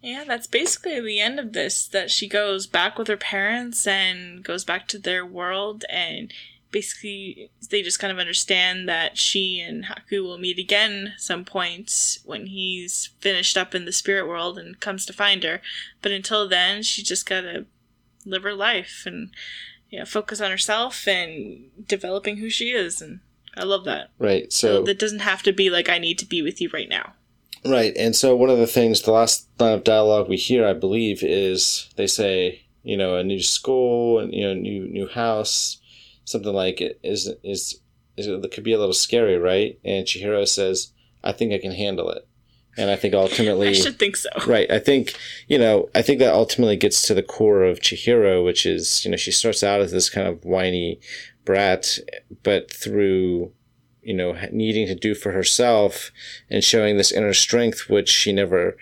Yeah, that's basically the end of this. That she goes back with her parents and goes back to their world and basically they just kind of understand that she and Haku will meet again some point when he's finished up in the spirit world and comes to find her. But until then, she just gotta live her life and you know, focus on herself and developing who she is. And I love that. Right. So, so that doesn't have to be like I need to be with you right now. Right. And so one of the things, the last line of dialogue we hear, I believe, is they say, you know, a new school and you know, new new house something like it is is is it could be a little scary, right? And Chihiro says, "I think I can handle it." And I think ultimately, I should think so. Right. I think you know. I think that ultimately gets to the core of Chihiro, which is you know she starts out as this kind of whiny brat, but through you know needing to do for herself and showing this inner strength, which she never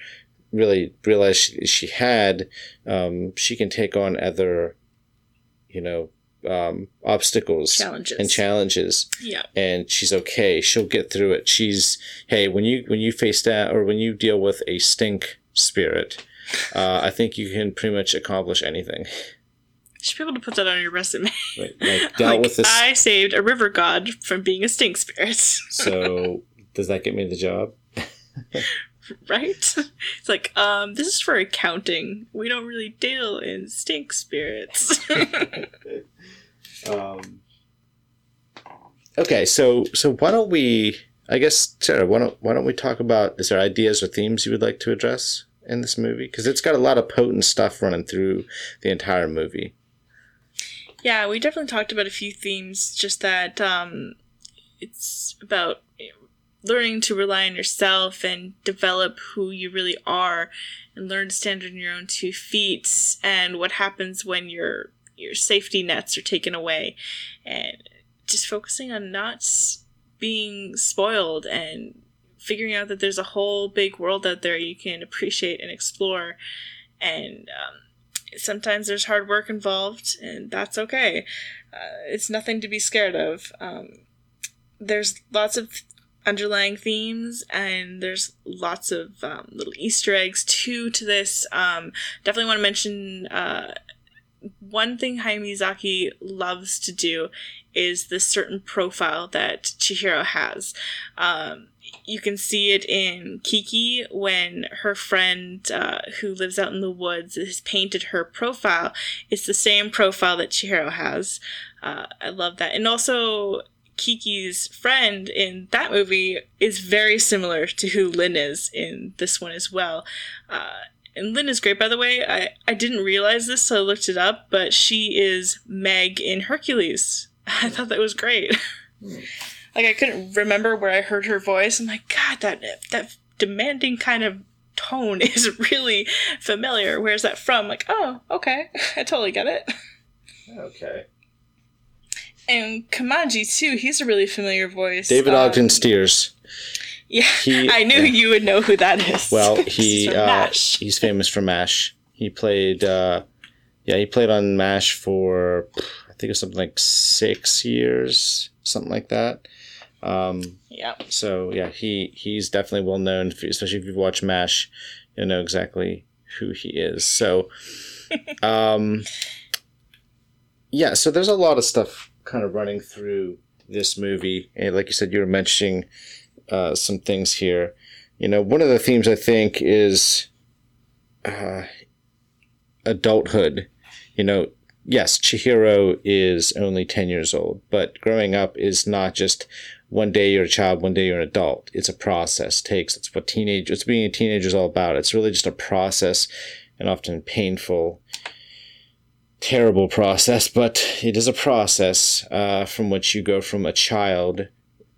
really realized she, she had, um, she can take on other, you know, um, obstacles challenges. and challenges. Yeah. And she's okay. She'll get through it. She's hey, when you when you face that or when you deal with a stink spirit, uh, I think you can pretty much accomplish anything. You should be able to put that on your resume. Right. Like, dealt like, with this. I saved a river god from being a stink spirit. so does that get me the job? right? It's like, um, this is for accounting. We don't really deal in stink spirits. Um, okay, so so why don't we? I guess Sarah, why don't why don't we talk about? Is there ideas or themes you would like to address in this movie? Because it's got a lot of potent stuff running through the entire movie. Yeah, we definitely talked about a few themes, just that um, it's about learning to rely on yourself and develop who you really are and learn to stand on your own two feet and what happens when your your safety nets are taken away. And just focusing on not being spoiled and figuring out that there's a whole big world out there you can appreciate and explore. And um, sometimes there's hard work involved and that's okay. Uh, it's nothing to be scared of. Um, there's lots of underlying themes and there's lots of um, little easter eggs too to this. Um, definitely want to mention uh, one thing Hayao Miyazaki loves to do is this certain profile that Chihiro has. Um, you can see it in Kiki when her friend uh, who lives out in the woods has painted her profile. It's the same profile that Chihiro has. Uh, I love that. And also, Kiki's friend in that movie is very similar to who Lin is in this one as well. Uh, and Lin is great, by the way. I, I didn't realize this, so I looked it up, but she is Meg in Hercules. I thought that was great. Like I couldn't remember where I heard her voice. I'm like, God, that that demanding kind of tone is really familiar. Where's that from? Like, oh, okay, I totally get it. Okay. And Kamaji too. He's a really familiar voice. David um, Ogden Stiers. Yeah, he, I knew you would know who that is. Well, he uh, he's famous for Mash. He played, uh, yeah, he played on Mash for I think it was something like six years, something like that. Um, yeah. So yeah, he he's definitely well known, especially if you've watched Mash, you'll know exactly who he is. So, um, yeah. So there's a lot of stuff kind of running through this movie, and like you said, you were mentioning uh, some things here. You know, one of the themes I think is uh, adulthood. You know, yes, Chihiro is only 10 years old, but growing up is not just one day you're a child, one day you're an adult. It's a process. Takes it's what teenage it's being a teenager is all about. It's really just a process and often painful, terrible process, but it is a process uh, from which you go from a child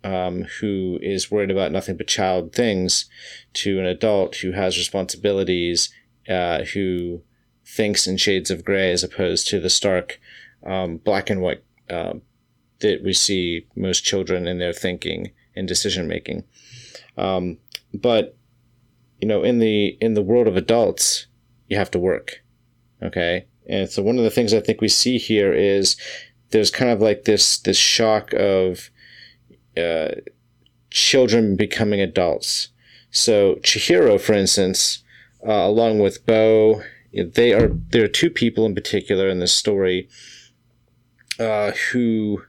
um, who is worried about nothing but child things to an adult who has responsibilities, uh, who thinks in shades of gray as opposed to the stark um, black and white uh, that we see most children in their thinking and decision making. Um, but you know, in the in the world of adults, you have to work. Okay, and so one of the things I think we see here is there's kind of like this this shock of uh, children becoming adults. So Chihiro, for instance, uh, along with Bo, they are there are two people in particular in this story uh, who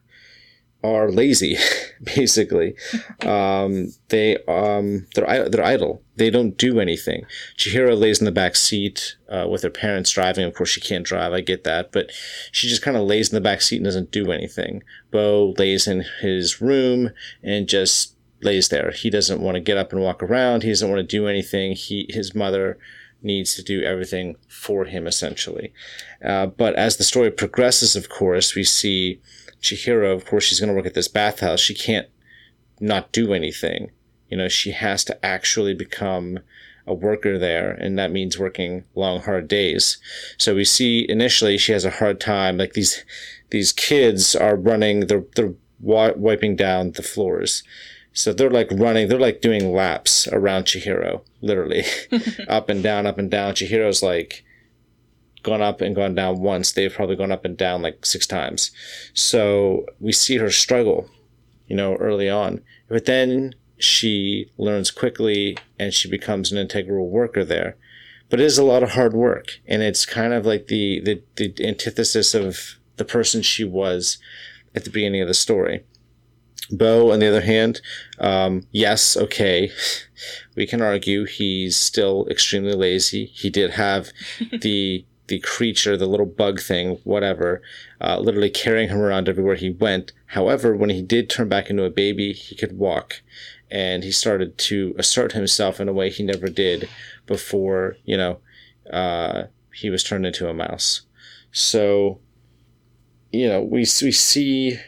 are lazy, basically. um, they um, they're they're idle. They don't do anything. Chihiro lays in the back seat uh, with her parents driving. Of course, she can't drive. I get that, but she just kind of lays in the back seat and doesn't do anything. Bo lays in his room and just lays there. He doesn't want to get up and walk around. He doesn't want to do anything. He his mother needs to do everything for him essentially. Uh, but as the story progresses, of course, we see Chihiro, of course, she's going to work at this bathhouse. She can't not do anything. You know, she has to actually become a worker there, and that means working long, hard days. So we see initially she has a hard time. Like these, these kids are running. They're they're wiping down the floors. So they're like running. They're like doing laps around Chihiro, literally, up and down, up and down. Chihiro's like gone up and gone down once. They've probably gone up and down like six times. So we see her struggle, you know, early on. But then she learns quickly and she becomes an integral worker there. But it is a lot of hard work. And it's kind of like the, the, the antithesis of the person she was at the beginning of the story. Bo, on the other hand, um, yes, okay, we can argue he's still extremely lazy. He did have the the creature, the little bug thing, whatever, uh, literally carrying him around everywhere he went. However, when he did turn back into a baby, he could walk, and he started to assert himself in a way he never did before. You know, uh, he was turned into a mouse. So, you know, we we see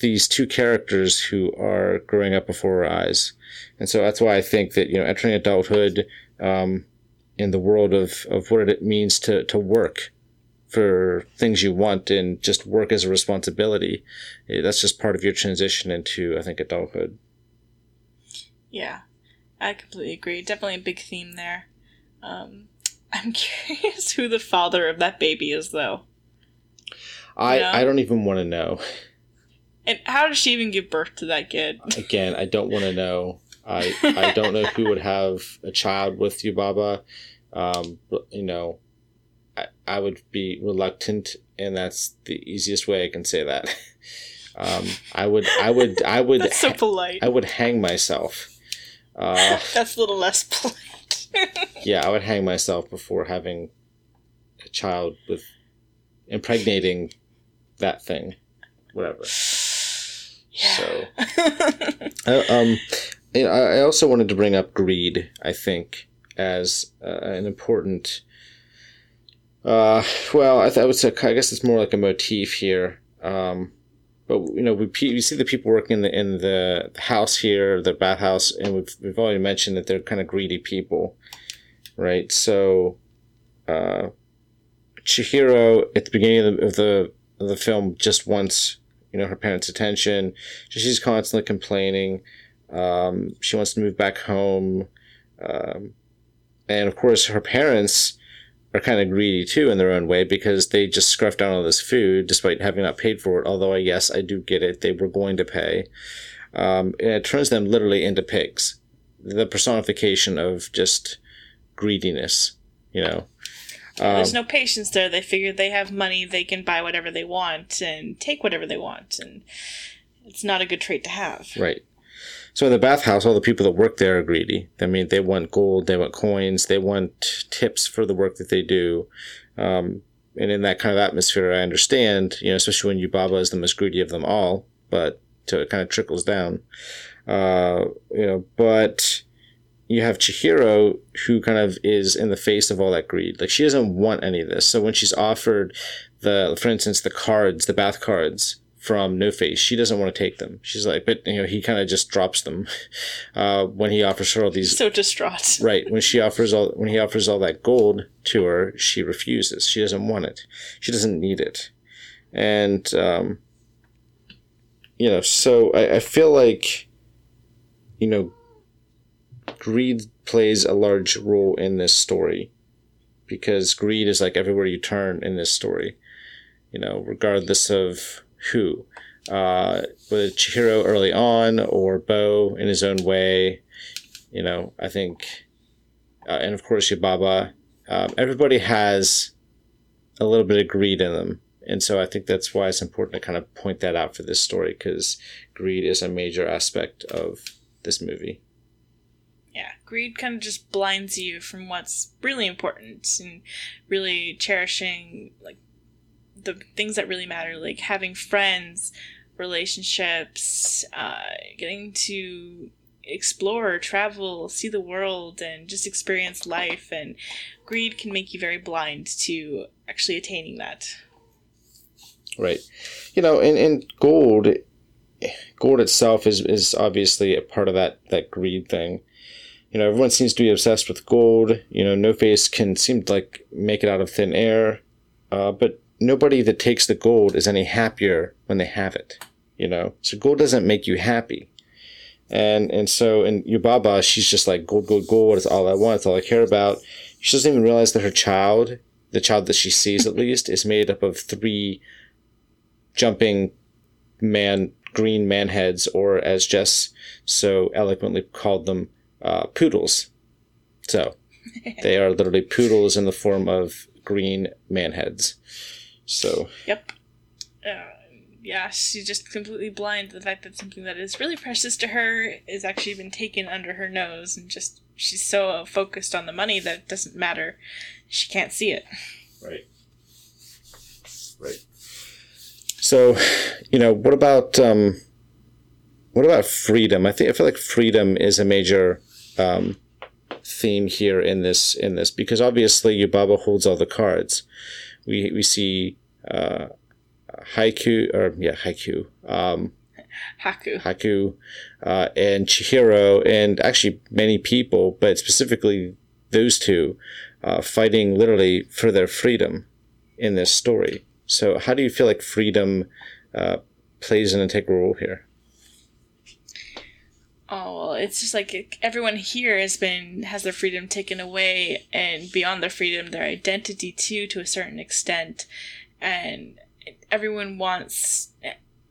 these two characters who are growing up before our eyes, and so that's why I think that you know, entering adulthood um, in the world of of what it means to to work for things you want and just work as a responsibility. Eh, that's just part of your transition into, I think, adulthood. Yeah, I completely agree. Definitely a big theme there. Um, I'm curious who the father of that baby is, though. I you know? I don't even want to know. And how did she even give birth to that kid? Again, I don't want to know. I I don't know who would have a child with Yubaba. Um, but, you know, I, I would be reluctant, and that's the easiest way I can say that. Um, I would, I would, I would. That's so polite. I would hang myself. Uh, that's a little less polite. yeah, I would hang myself before having a child with impregnating that thing, whatever. Yeah. So, uh, um, you know, I also wanted to bring up greed. I think as uh, an important. Uh, well, I, would say I guess it's more like a motif here. Um, but you know, we, we see the people working in the in the house here, the bathhouse, and we've we've already mentioned that they're kind of greedy people, right? So, uh, Chihiro at the beginning of the, of the of the film just wants you know her parents' attention. She's constantly complaining. Um, she wants to move back home. Um, and of course, her parents are kind of greedy too in their own way because they just scruffed down all this food despite having not paid for it. Although, yes, I do get it. They were going to pay. Um, and it turns them literally into pigs. The personification of just greediness, you know. Um, There's no patience there. They figure they have money, they can buy whatever they want and take whatever they want. And it's not a good trait to have. Right. So in the bathhouse, all the people that work there are greedy. I mean, they want gold, they want coins, they want tips for the work that they do. Um, and in that kind of atmosphere, I understand, you know, especially when Yubaba is the most greedy of them all, but to, it kind of trickles down. Uh, you know, but you have Chihiro who kind of is in the face of all that greed. Like she doesn't want any of this. So when she's offered the, for instance, the cards, the bath cards, from No Face. She doesn't want to take them. She's like, but you know, he kind of just drops them uh, when he offers her all these. So distraught. right when she offers all when he offers all that gold to her, she refuses. She doesn't want it. She doesn't need it, and um, you know, so I, I feel like you know, greed plays a large role in this story because greed is like everywhere you turn in this story. You know, regardless of who. Uh, with Chihiro early on or Bo in his own way, you know, I think, uh, and of course Yubaba, um, everybody has a little bit of greed in them. And so I think that's why it's important to kind of point that out for this story because greed is a major aspect of this movie. Yeah, greed kind of just blinds you from what's really important and really cherishing like the things that really matter, like having friends, relationships, uh, getting to explore, travel, see the world, and just experience life. And greed can make you very blind to actually attaining that. Right. You know, and, and gold, gold itself is, is obviously a part of that, that greed thing. You know, everyone seems to be obsessed with gold. You know, No Face can seem to like make it out of thin air. Uh, but nobody that takes the gold is any happier when they have it. You know, so gold doesn't make you happy. And and so in Yubaba, she's just like gold, gold, gold. It's all I want. It's all I care about. She doesn't even realize that her child, the child that she sees at least, is made up of three jumping man green man heads, or as Jess so eloquently called them, uh, poodles. So they are literally poodles in the form of green man heads. So. Yep. Uh, yeah, she's just completely blind to the fact that something that is really precious to her is actually been taken under her nose, and just she's so focused on the money that it doesn't matter. She can't see it. Right. Right. So, you know, what about um, what about freedom? I think I feel like freedom is a major um, theme here in this in this because obviously Yubaba holds all the cards. We we see uh, Haiku, or yeah, Haiku, um, Haku, Haku, uh, and Chihiro, and actually many people, but specifically those two, uh, fighting literally for their freedom in this story. So, how do you feel like freedom uh, plays an integral role here? Oh well, it's just like everyone here has been has their freedom taken away, and beyond their freedom, their identity too, to a certain extent, and everyone wants.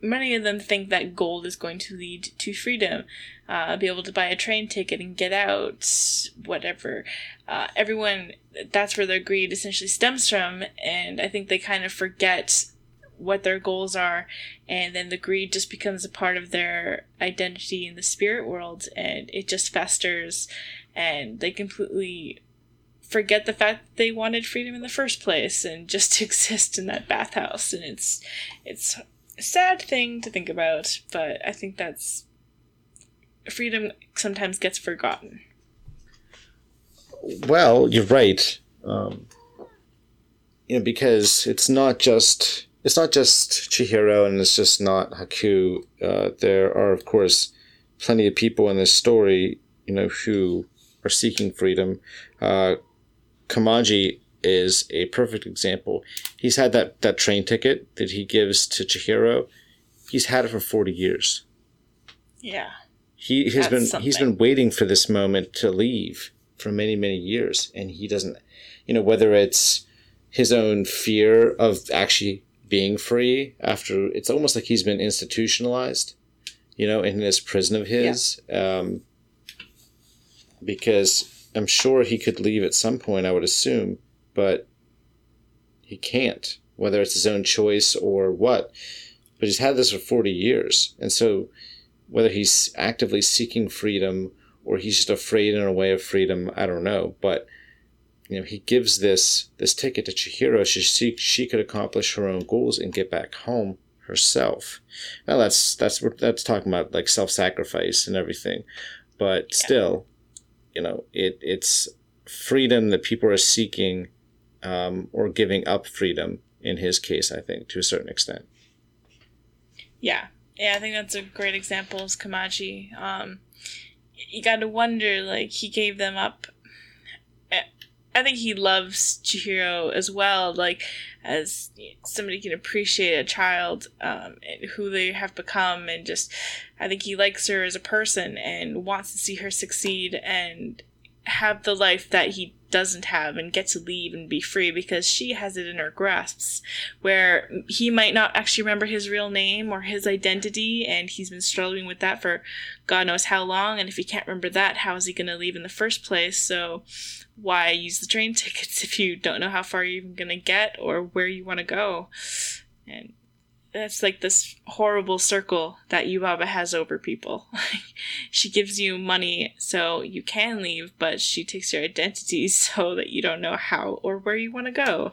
Many of them think that gold is going to lead to freedom, uh, be able to buy a train ticket and get out, whatever. Uh, everyone, that's where their greed essentially stems from, and I think they kind of forget what their goals are and then the greed just becomes a part of their identity in the spirit world and it just festers and they completely forget the fact that they wanted freedom in the first place and just exist in that bathhouse and it's it's a sad thing to think about but i think that's freedom sometimes gets forgotten well you're right um, you know because it's not just it's not just Chihiro and it's just not Haku. Uh, there are, of course, plenty of people in this story, you know, who are seeking freedom. Uh, Kamaji is a perfect example. He's had that, that train ticket that he gives to Chihiro. He's had it for 40 years. Yeah. He has been something. he's been waiting for this moment to leave for many many years and he doesn't you know whether it's his own fear of actually being free after it's almost like he's been institutionalized, you know, in this prison of his. Yeah. Um, because I'm sure he could leave at some point, I would assume, but he can't, whether it's his own choice or what. But he's had this for 40 years. And so whether he's actively seeking freedom or he's just afraid in a way of freedom, I don't know. But you know, he gives this this ticket to Chihiro so she she could accomplish her own goals and get back home herself. Now that's that's that's talking about like self sacrifice and everything, but yeah. still, you know, it it's freedom that people are seeking um, or giving up freedom in his case. I think to a certain extent. Yeah, yeah, I think that's a great example of Kamaji. Um, you got to wonder, like he gave them up I think he loves Chihiro as well, like as somebody can appreciate a child um, and who they have become, and just I think he likes her as a person and wants to see her succeed and have the life that he doesn't have and get to leave and be free because she has it in her grasps where he might not actually remember his real name or his identity and he's been struggling with that for god knows how long. And if he can't remember that how is he going to leave in the first place? So why use the train tickets if you don't know how far you're even going to get or where you want to go? And that's like this horrible circle that Yubaba has over people. she gives you money so you can leave, but she takes your identity so that you don't know how or where you want to go.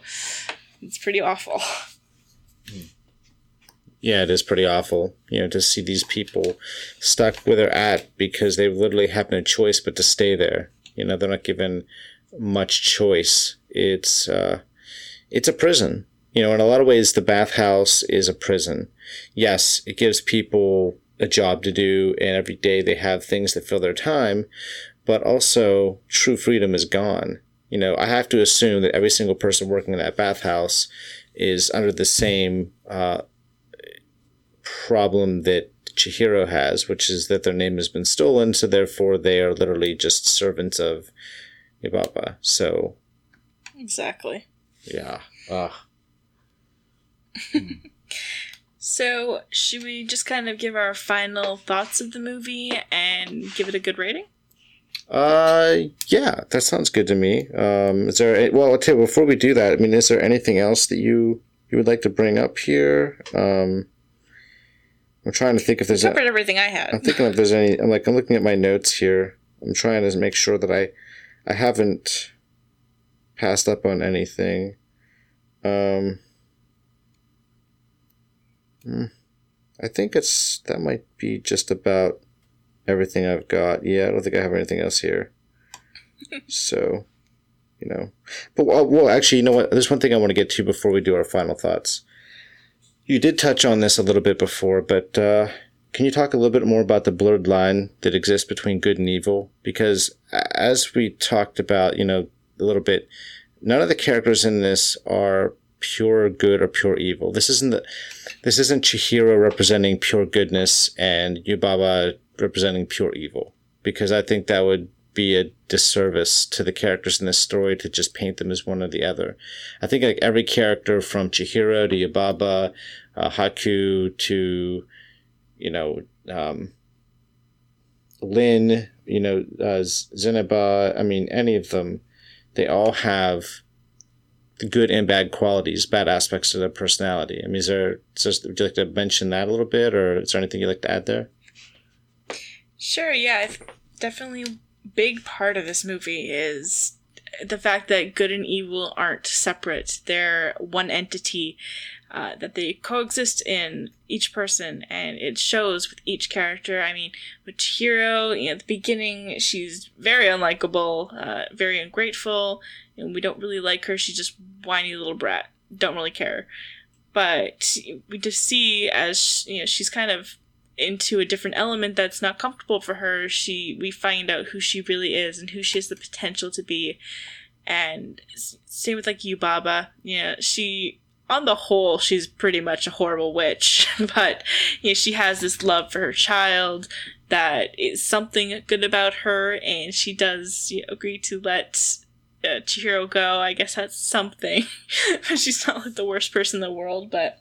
It's pretty awful. Yeah, it is pretty awful, you know, to see these people stuck where they're at because they literally have no choice but to stay there. You know, they're not given much choice. It's uh, it's a prison you know, in a lot of ways, the bathhouse is a prison. Yes, it gives people a job to do, and every day they have things that fill their time, but also true freedom is gone. You know, I have to assume that every single person working in that bathhouse is under the same uh, problem that Chihiro has, which is that their name has been stolen, so therefore they are literally just servants of Yubaba. So. Exactly. Yeah. Ugh. so, should we just kind of give our final thoughts of the movie and give it a good rating? Uh, yeah, that sounds good to me. Um, is there? Well, okay. Before we do that, I mean, is there anything else that you you would like to bring up here? Um, I'm trying to think if there's. I covered a, everything I had. I'm thinking if there's any. I'm like I'm looking at my notes here. I'm trying to make sure that I, I haven't passed up on anything. Um. Hmm. I think it's that might be just about everything I've got. Yeah, I don't think I have anything else here. so, you know, but well, well, actually, you know what? There's one thing I want to get to before we do our final thoughts. You did touch on this a little bit before, but uh, can you talk a little bit more about the blurred line that exists between good and evil? Because as we talked about, you know, a little bit, none of the characters in this are pure good or pure evil. This isn't the, this isn't Chihiro representing pure goodness and Yubaba representing pure evil. Because I think that would be a disservice to the characters in this story to just paint them as one or the other. I think like every character from Chihiro to Yubaba, uh, Haku to you know, um, Lin, you know, uh, I mean, any of them, they all have good and bad qualities, bad aspects of their personality. I mean, is there, just, would you like to mention that a little bit, or is there anything you'd like to add there? Sure, yeah. Definitely big part of this movie is the fact that good and evil aren't separate. They're one entity uh, that they coexist in each person, and it shows with each character. I mean, with Chihiro, you know, at the beginning, she's very unlikable, uh, very ungrateful, and we don't really like her. She's just whiny little brat. Don't really care. But we just see as you know, she's kind of into a different element that's not comfortable for her. She we find out who she really is and who she has the potential to be. And same with like Yubaba. You know, she on the whole, she's pretty much a horrible witch, but you know, she has this love for her child that is something good about her, and she does you know, agree to let uh, Chihiro go. I guess that's something. she's not like the worst person in the world, but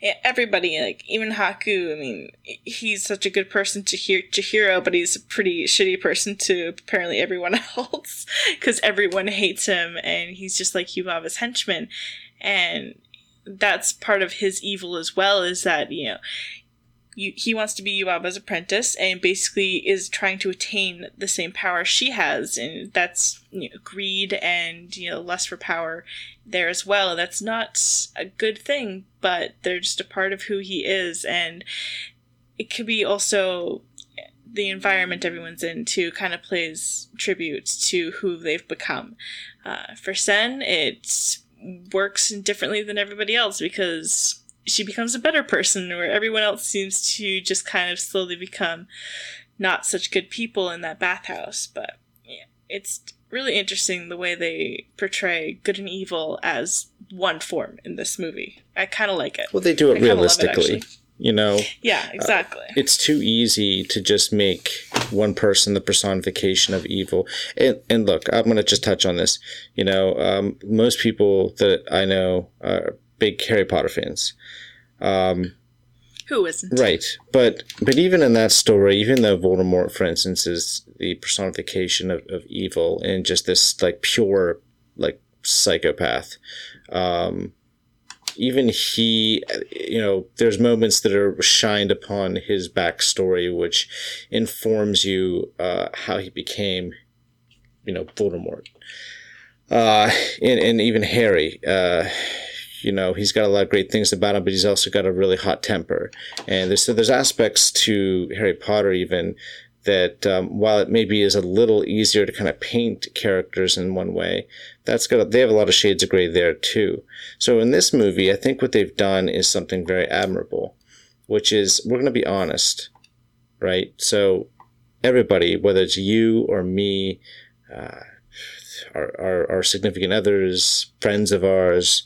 yeah, everybody, like even Haku, I mean, he's such a good person to hear Chihiro, but he's a pretty shitty person to apparently everyone else because everyone hates him, and he's just like Yubaba's henchman and that's part of his evil as well is that you know you, he wants to be Yubaba's apprentice and basically is trying to attain the same power she has. And that's you know, greed and you know lust for power there as well. That's not a good thing but they're just a part of who he is. And it could be also the environment everyone's in too kind of plays tribute to who they've become. Uh, for sen it's works differently than everybody else because she becomes a better person where everyone else seems to just kind of slowly become not such good people in that bathhouse. But yeah, it's really interesting the way they portray good and evil as one form in this movie. I kind of like it. Well they do it realistically. it, you know? Yeah uh, exactly. uh, it's too easy to just make one person the personification of evil. And, and look i'm going to just touch on this you know um, most people that i know are big harry potter fans. Um, who isn't? Right but but even in that story even though voldemort for instance is the personification of, of evil and just this like pure like psychopath um, even he, you know, there's moments that are shined upon his backstory, which informs you uh, how he became, you know, Voldemort. Uh, and, and even Harry, uh, you know, he's got a lot of great things about him, but he's also got a really hot temper. And there's, so there's aspects to Harry Potter even that um, while it maybe is a little easier to kind of paint characters in one way, that's got they have a lot of shades of gray there too. So in this movie, I think what they've done is something very admirable, which is we're going to be honest, right? So everybody, whether it's you or me, uh, our, our, our significant others, friends of ours,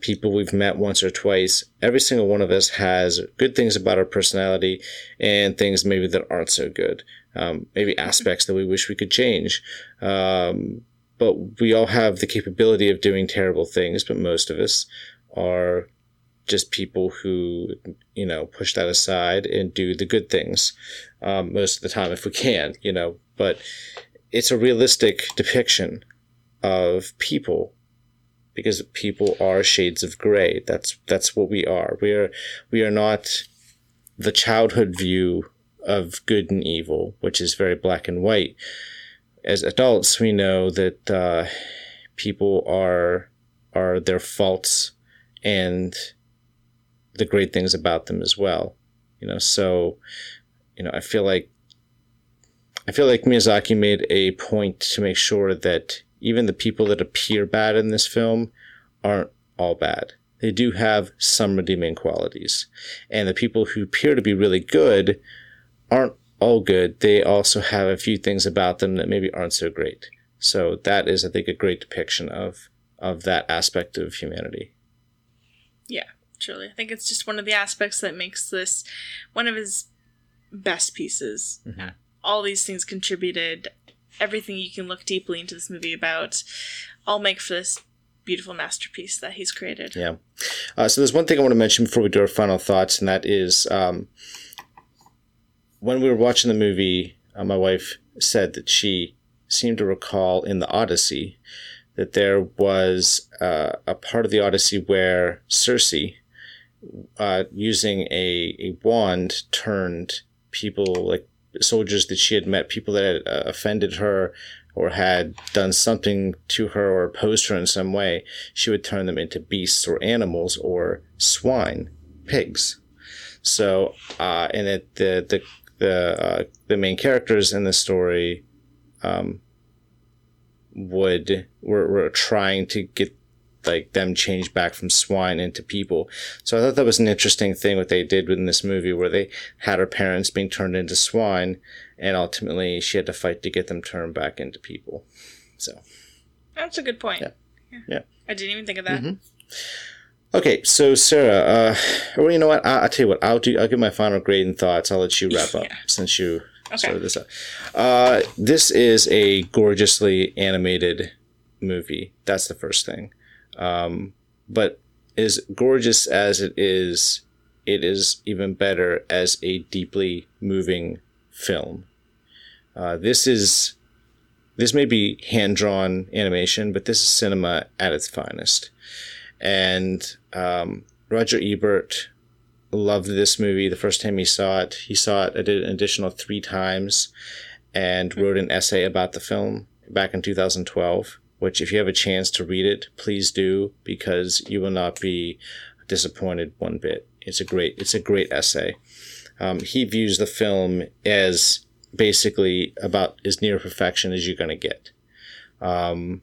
people we've met once or twice, every single one of us has good things about our personality and things maybe that aren't so good um, maybe aspects that we wish we could change. Um, but we all have the capability of doing terrible things, but most of us are just people who, you know, push that aside and do the good things um, most of the time if we can, you know. But it's a realistic depiction of people because people are shades of gray. That's that's what we are. We are we are not the childhood view of good and evil, which is very black and white. As adults, we know that uh, people are are their faults and the great things about them as well. You know, so you know, I feel like I feel like Miyazaki made a point to make sure that even the people that appear bad in this film aren't all bad. they do have some redeeming qualities. And the people who appear to be really good aren't all good. They also have a few things about them that maybe aren't so great. So that is, I think, a great depiction of of that aspect of humanity. Yeah, truly. I think it's just one of the aspects that makes this one of his best pieces. Mm-hmm. All these things contributed. Everything you can look deeply into this movie about all make for this beautiful masterpiece that he's created. Yeah. Uh, so there's one thing I want to mention before we do our final thoughts, and that is um, when we were watching the movie, uh, my wife said that she seemed to recall in the Odyssey that there was uh, a part of the Odyssey where Circe, uh, using a, a wand, turned people like soldiers that she had met, people that had uh, offended her or had done something to her or opposed her in some way, she would turn them into beasts or animals or swine, pigs. So, uh, and that the the the uh, the main characters in the story um, would were, were trying to get like them changed back from swine into people. So I thought that was an interesting thing what they did in this movie where they had her parents being turned into swine and ultimately she had to fight to get them turned back into people. So that's a good point. Yeah. Yeah. yeah. I didn't even think of that. Mm-hmm. Okay, so Sarah, uh, well, you know what? I, will tell you what. I'll do. I'll give my final grade and thoughts. I'll let you wrap up yeah. since you okay. started this up. Uh, this is a gorgeously animated movie. That's the first thing. Um, but as gorgeous as it is, it is even better as a deeply moving film. Uh, this is this may be hand drawn animation, but this is cinema at its finest. And um, Roger Ebert loved this movie the first time he saw it. He saw it I did an additional three times and wrote an essay about the film back in 2012 which if you have a chance to read it, please do because you will not be disappointed one bit. It's a great it's a great essay. Um, he views the film as basically about as near perfection as you're going to get. Um,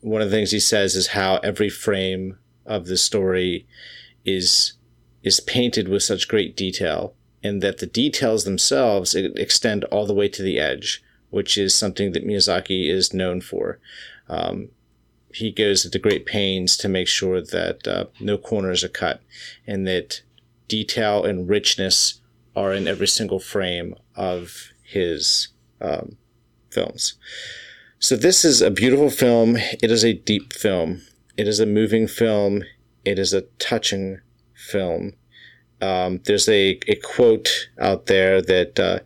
one of the things he says is how every frame of the story is is painted with such great detail, and that the details themselves extend all the way to the edge, which is something that Miyazaki is known for. Um, he goes into great pains to make sure that uh, no corners are cut and that detail and richness are in every single frame of his um, films. So, this is a beautiful film. It is a deep film. It is a moving film. It is a touching film. Um, there's a, a quote out there that uh,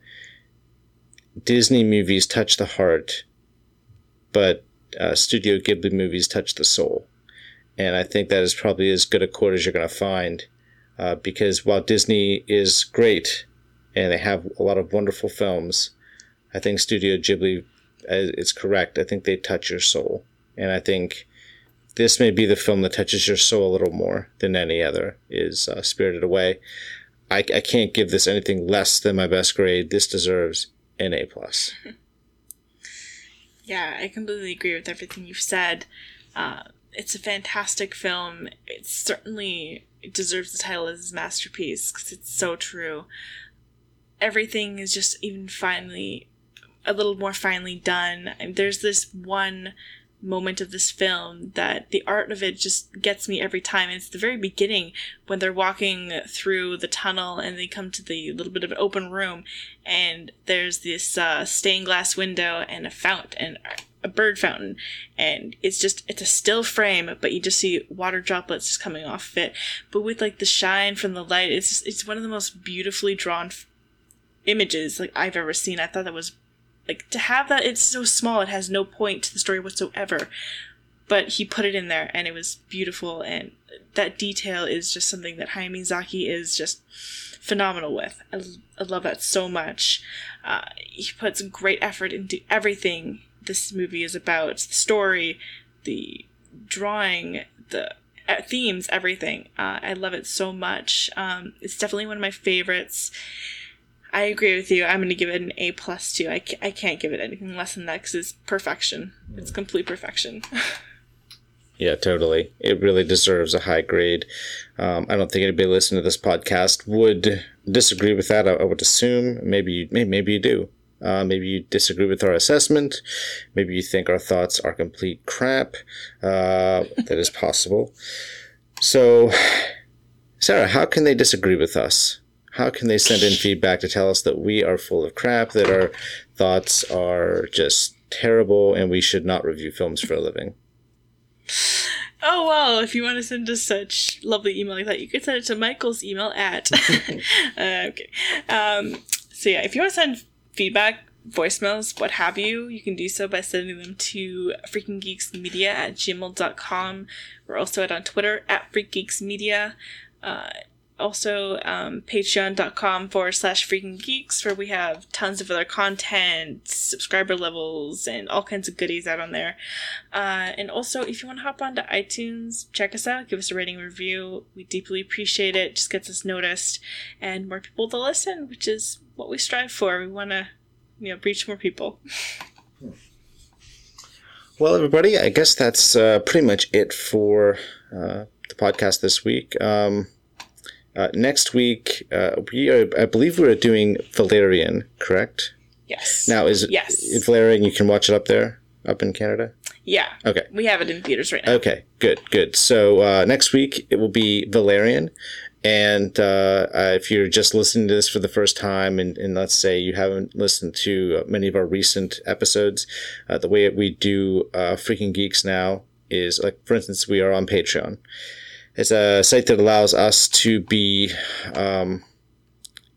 Disney movies touch the heart, but uh, Studio Ghibli movies touch the soul. And I think that is probably as good a quote as you're going to find. Uh, because while Disney is great and they have a lot of wonderful films, I think Studio Ghibli uh, is correct. I think they touch your soul. And I think this may be the film that touches your soul a little more than any other, is uh, Spirited Away. I, I can't give this anything less than my best grade. This deserves an A plus. Yeah, I completely agree with everything you've said. Uh, it's a fantastic film. It certainly deserves the title as his masterpiece because it's so true. Everything is just even finally a little more finely done. There's this one moment of this film that the art of it just gets me every time. It's the very beginning when they're walking through the tunnel and they come to the little bit of an open room and there's this uh, stained glass window and a fountain and a bird fountain. And it's just it's a still frame but you just see water droplets just coming off of it. But with like the shine from the light it's just, it's one of the most beautifully drawn f- images like I've ever seen. I thought that was like to have that it's so small it has no point to the story whatsoever but he put it in there and it was beautiful and that detail is just something that Hayao Miyazaki is just phenomenal with. I, I love that so much. Uh, he puts great effort into everything this movie is about the story, the drawing, the uh, themes, everything. Uh, I love it so much. Um, it's definitely one of my favorites. I agree with you. I'm going to give it an A plus too. I, I can't give it anything less than that because it's perfection. It's complete perfection. Yeah, totally. It really deserves a high grade. Um, I don't think anybody listening to this podcast would disagree with that. I, I would assume maybe you, maybe, maybe you do. Uh, maybe you disagree with our assessment. Maybe you think our thoughts are complete crap. Uh, that is possible. So, Sarah, how can they disagree with us? How can they send in feedback to tell us that we are full of crap, that our thoughts are just terrible, and we should not review films for a living? Oh well, if you want to send us such lovely email like that, you can send it to Michael's email at. uh, okay. Um, so yeah, if you want to send feedback, voicemails, what have you, you can do so by sending them to freakinggeeksmedia at gmail.com. We're also at on Twitter at freakgeeksmedia. Uh, also um, patreon.com forward slash freaking geeks where we have tons of other content subscriber levels and all kinds of goodies out on there. Uh, and also if you want to hop onto itunes check us out give us a rating review. We deeply appreciate it. Just gets us noticed and more people to listen which is what we strive for. We want to you know reach more people. Well everybody i guess that's uh, pretty much it for uh, the podcast this week. Um, uh, next week, uh, we are, I believe we are doing Valerian, correct? Yes. Now, is yes. it Valerian? You can watch it up there, up in Canada. Yeah. Okay. We have it in theaters right now. Okay. Good. Good. So uh, next week it will be Valerian, and uh, uh, if you're just listening to this for the first time, and, and let's say you haven't listened to many of our recent episodes, uh, the way we do Freaking Geeks now is like, for instance, we are on Patreon. It's a site that allows us to be, um,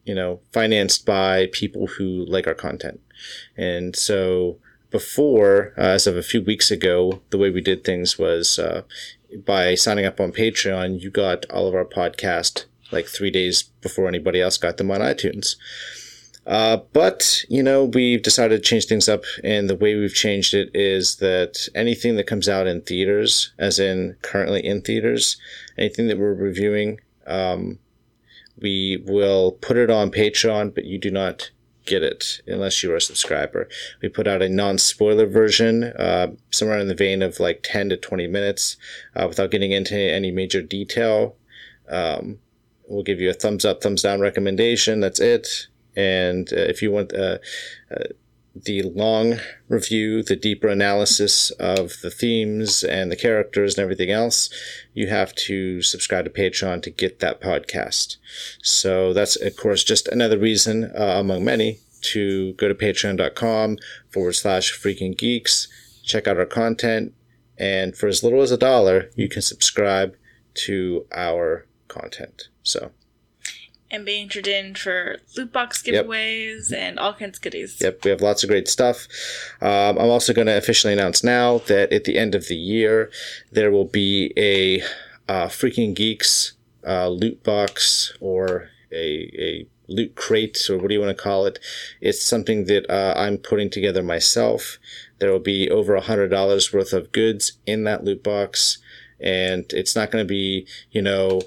you know, financed by people who like our content. And so before, uh, as of a few weeks ago, the way we did things was uh, by signing up on Patreon, you got all of our podcast like three days before anybody else got them on iTunes. Uh, but, you know, we've decided to change things up, and the way we've changed it is that anything that comes out in theaters, as in currently in theaters, anything that we're reviewing, um, we will put it on Patreon, but you do not get it unless you are a subscriber. We put out a non spoiler version, uh, somewhere in the vein of like 10 to 20 minutes, uh, without getting into any major detail. Um, we'll give you a thumbs up, thumbs down recommendation. That's it. And uh, if you want uh, uh, the long review, the deeper analysis of the themes and the characters and everything else, you have to subscribe to Patreon to get that podcast. So that's, of course, just another reason uh, among many to go to patreon.com forward slash freaking geeks, check out our content, and for as little as a dollar, you can subscribe to our content. So and be entered in for loot box giveaways yep. and all kinds of goodies. Yep, we have lots of great stuff. Um, I'm also going to officially announce now that at the end of the year, there will be a uh, Freaking Geeks uh, loot box or a, a loot crate, or what do you want to call it? It's something that uh, I'm putting together myself. There will be over a $100 worth of goods in that loot box. And it's not going to be, you know,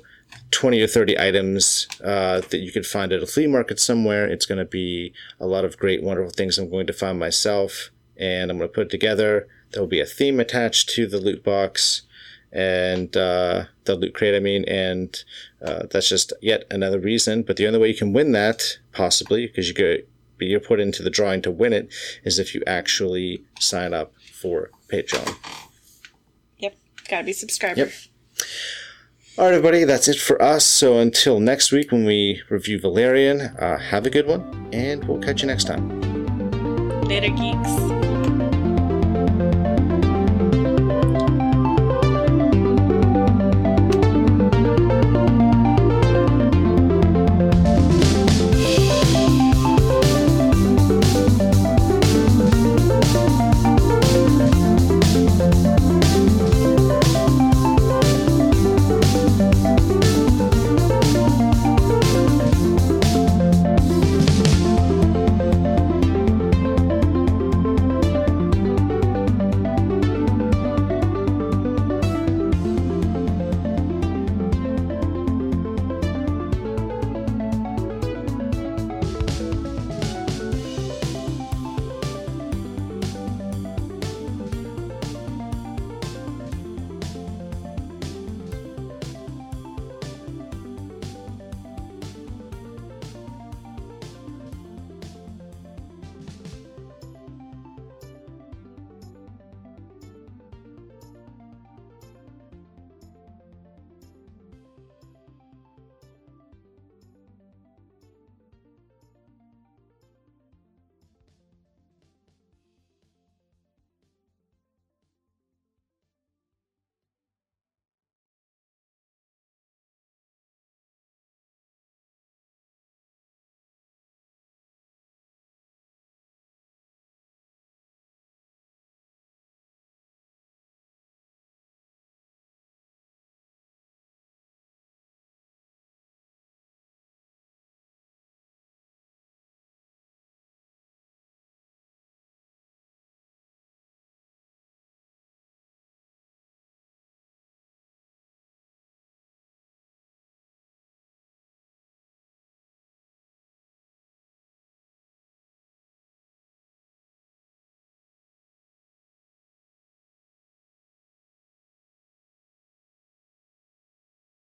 20 or 30 items uh, that you could find at a flea market somewhere. It's going to be a lot of great, wonderful things I'm going to find myself, and I'm going to put it together. There will be a theme attached to the loot box and uh, the loot crate, I mean, and uh, that's just yet another reason. But the only way you can win that, possibly, because you go, you're put into the drawing to win it, is if you actually sign up for Patreon. Yep, gotta be subscriber. Yep. All right, everybody, that's it for us. So until next week when we review Valerian, uh, have a good one, and we'll catch you next time. Later, geeks.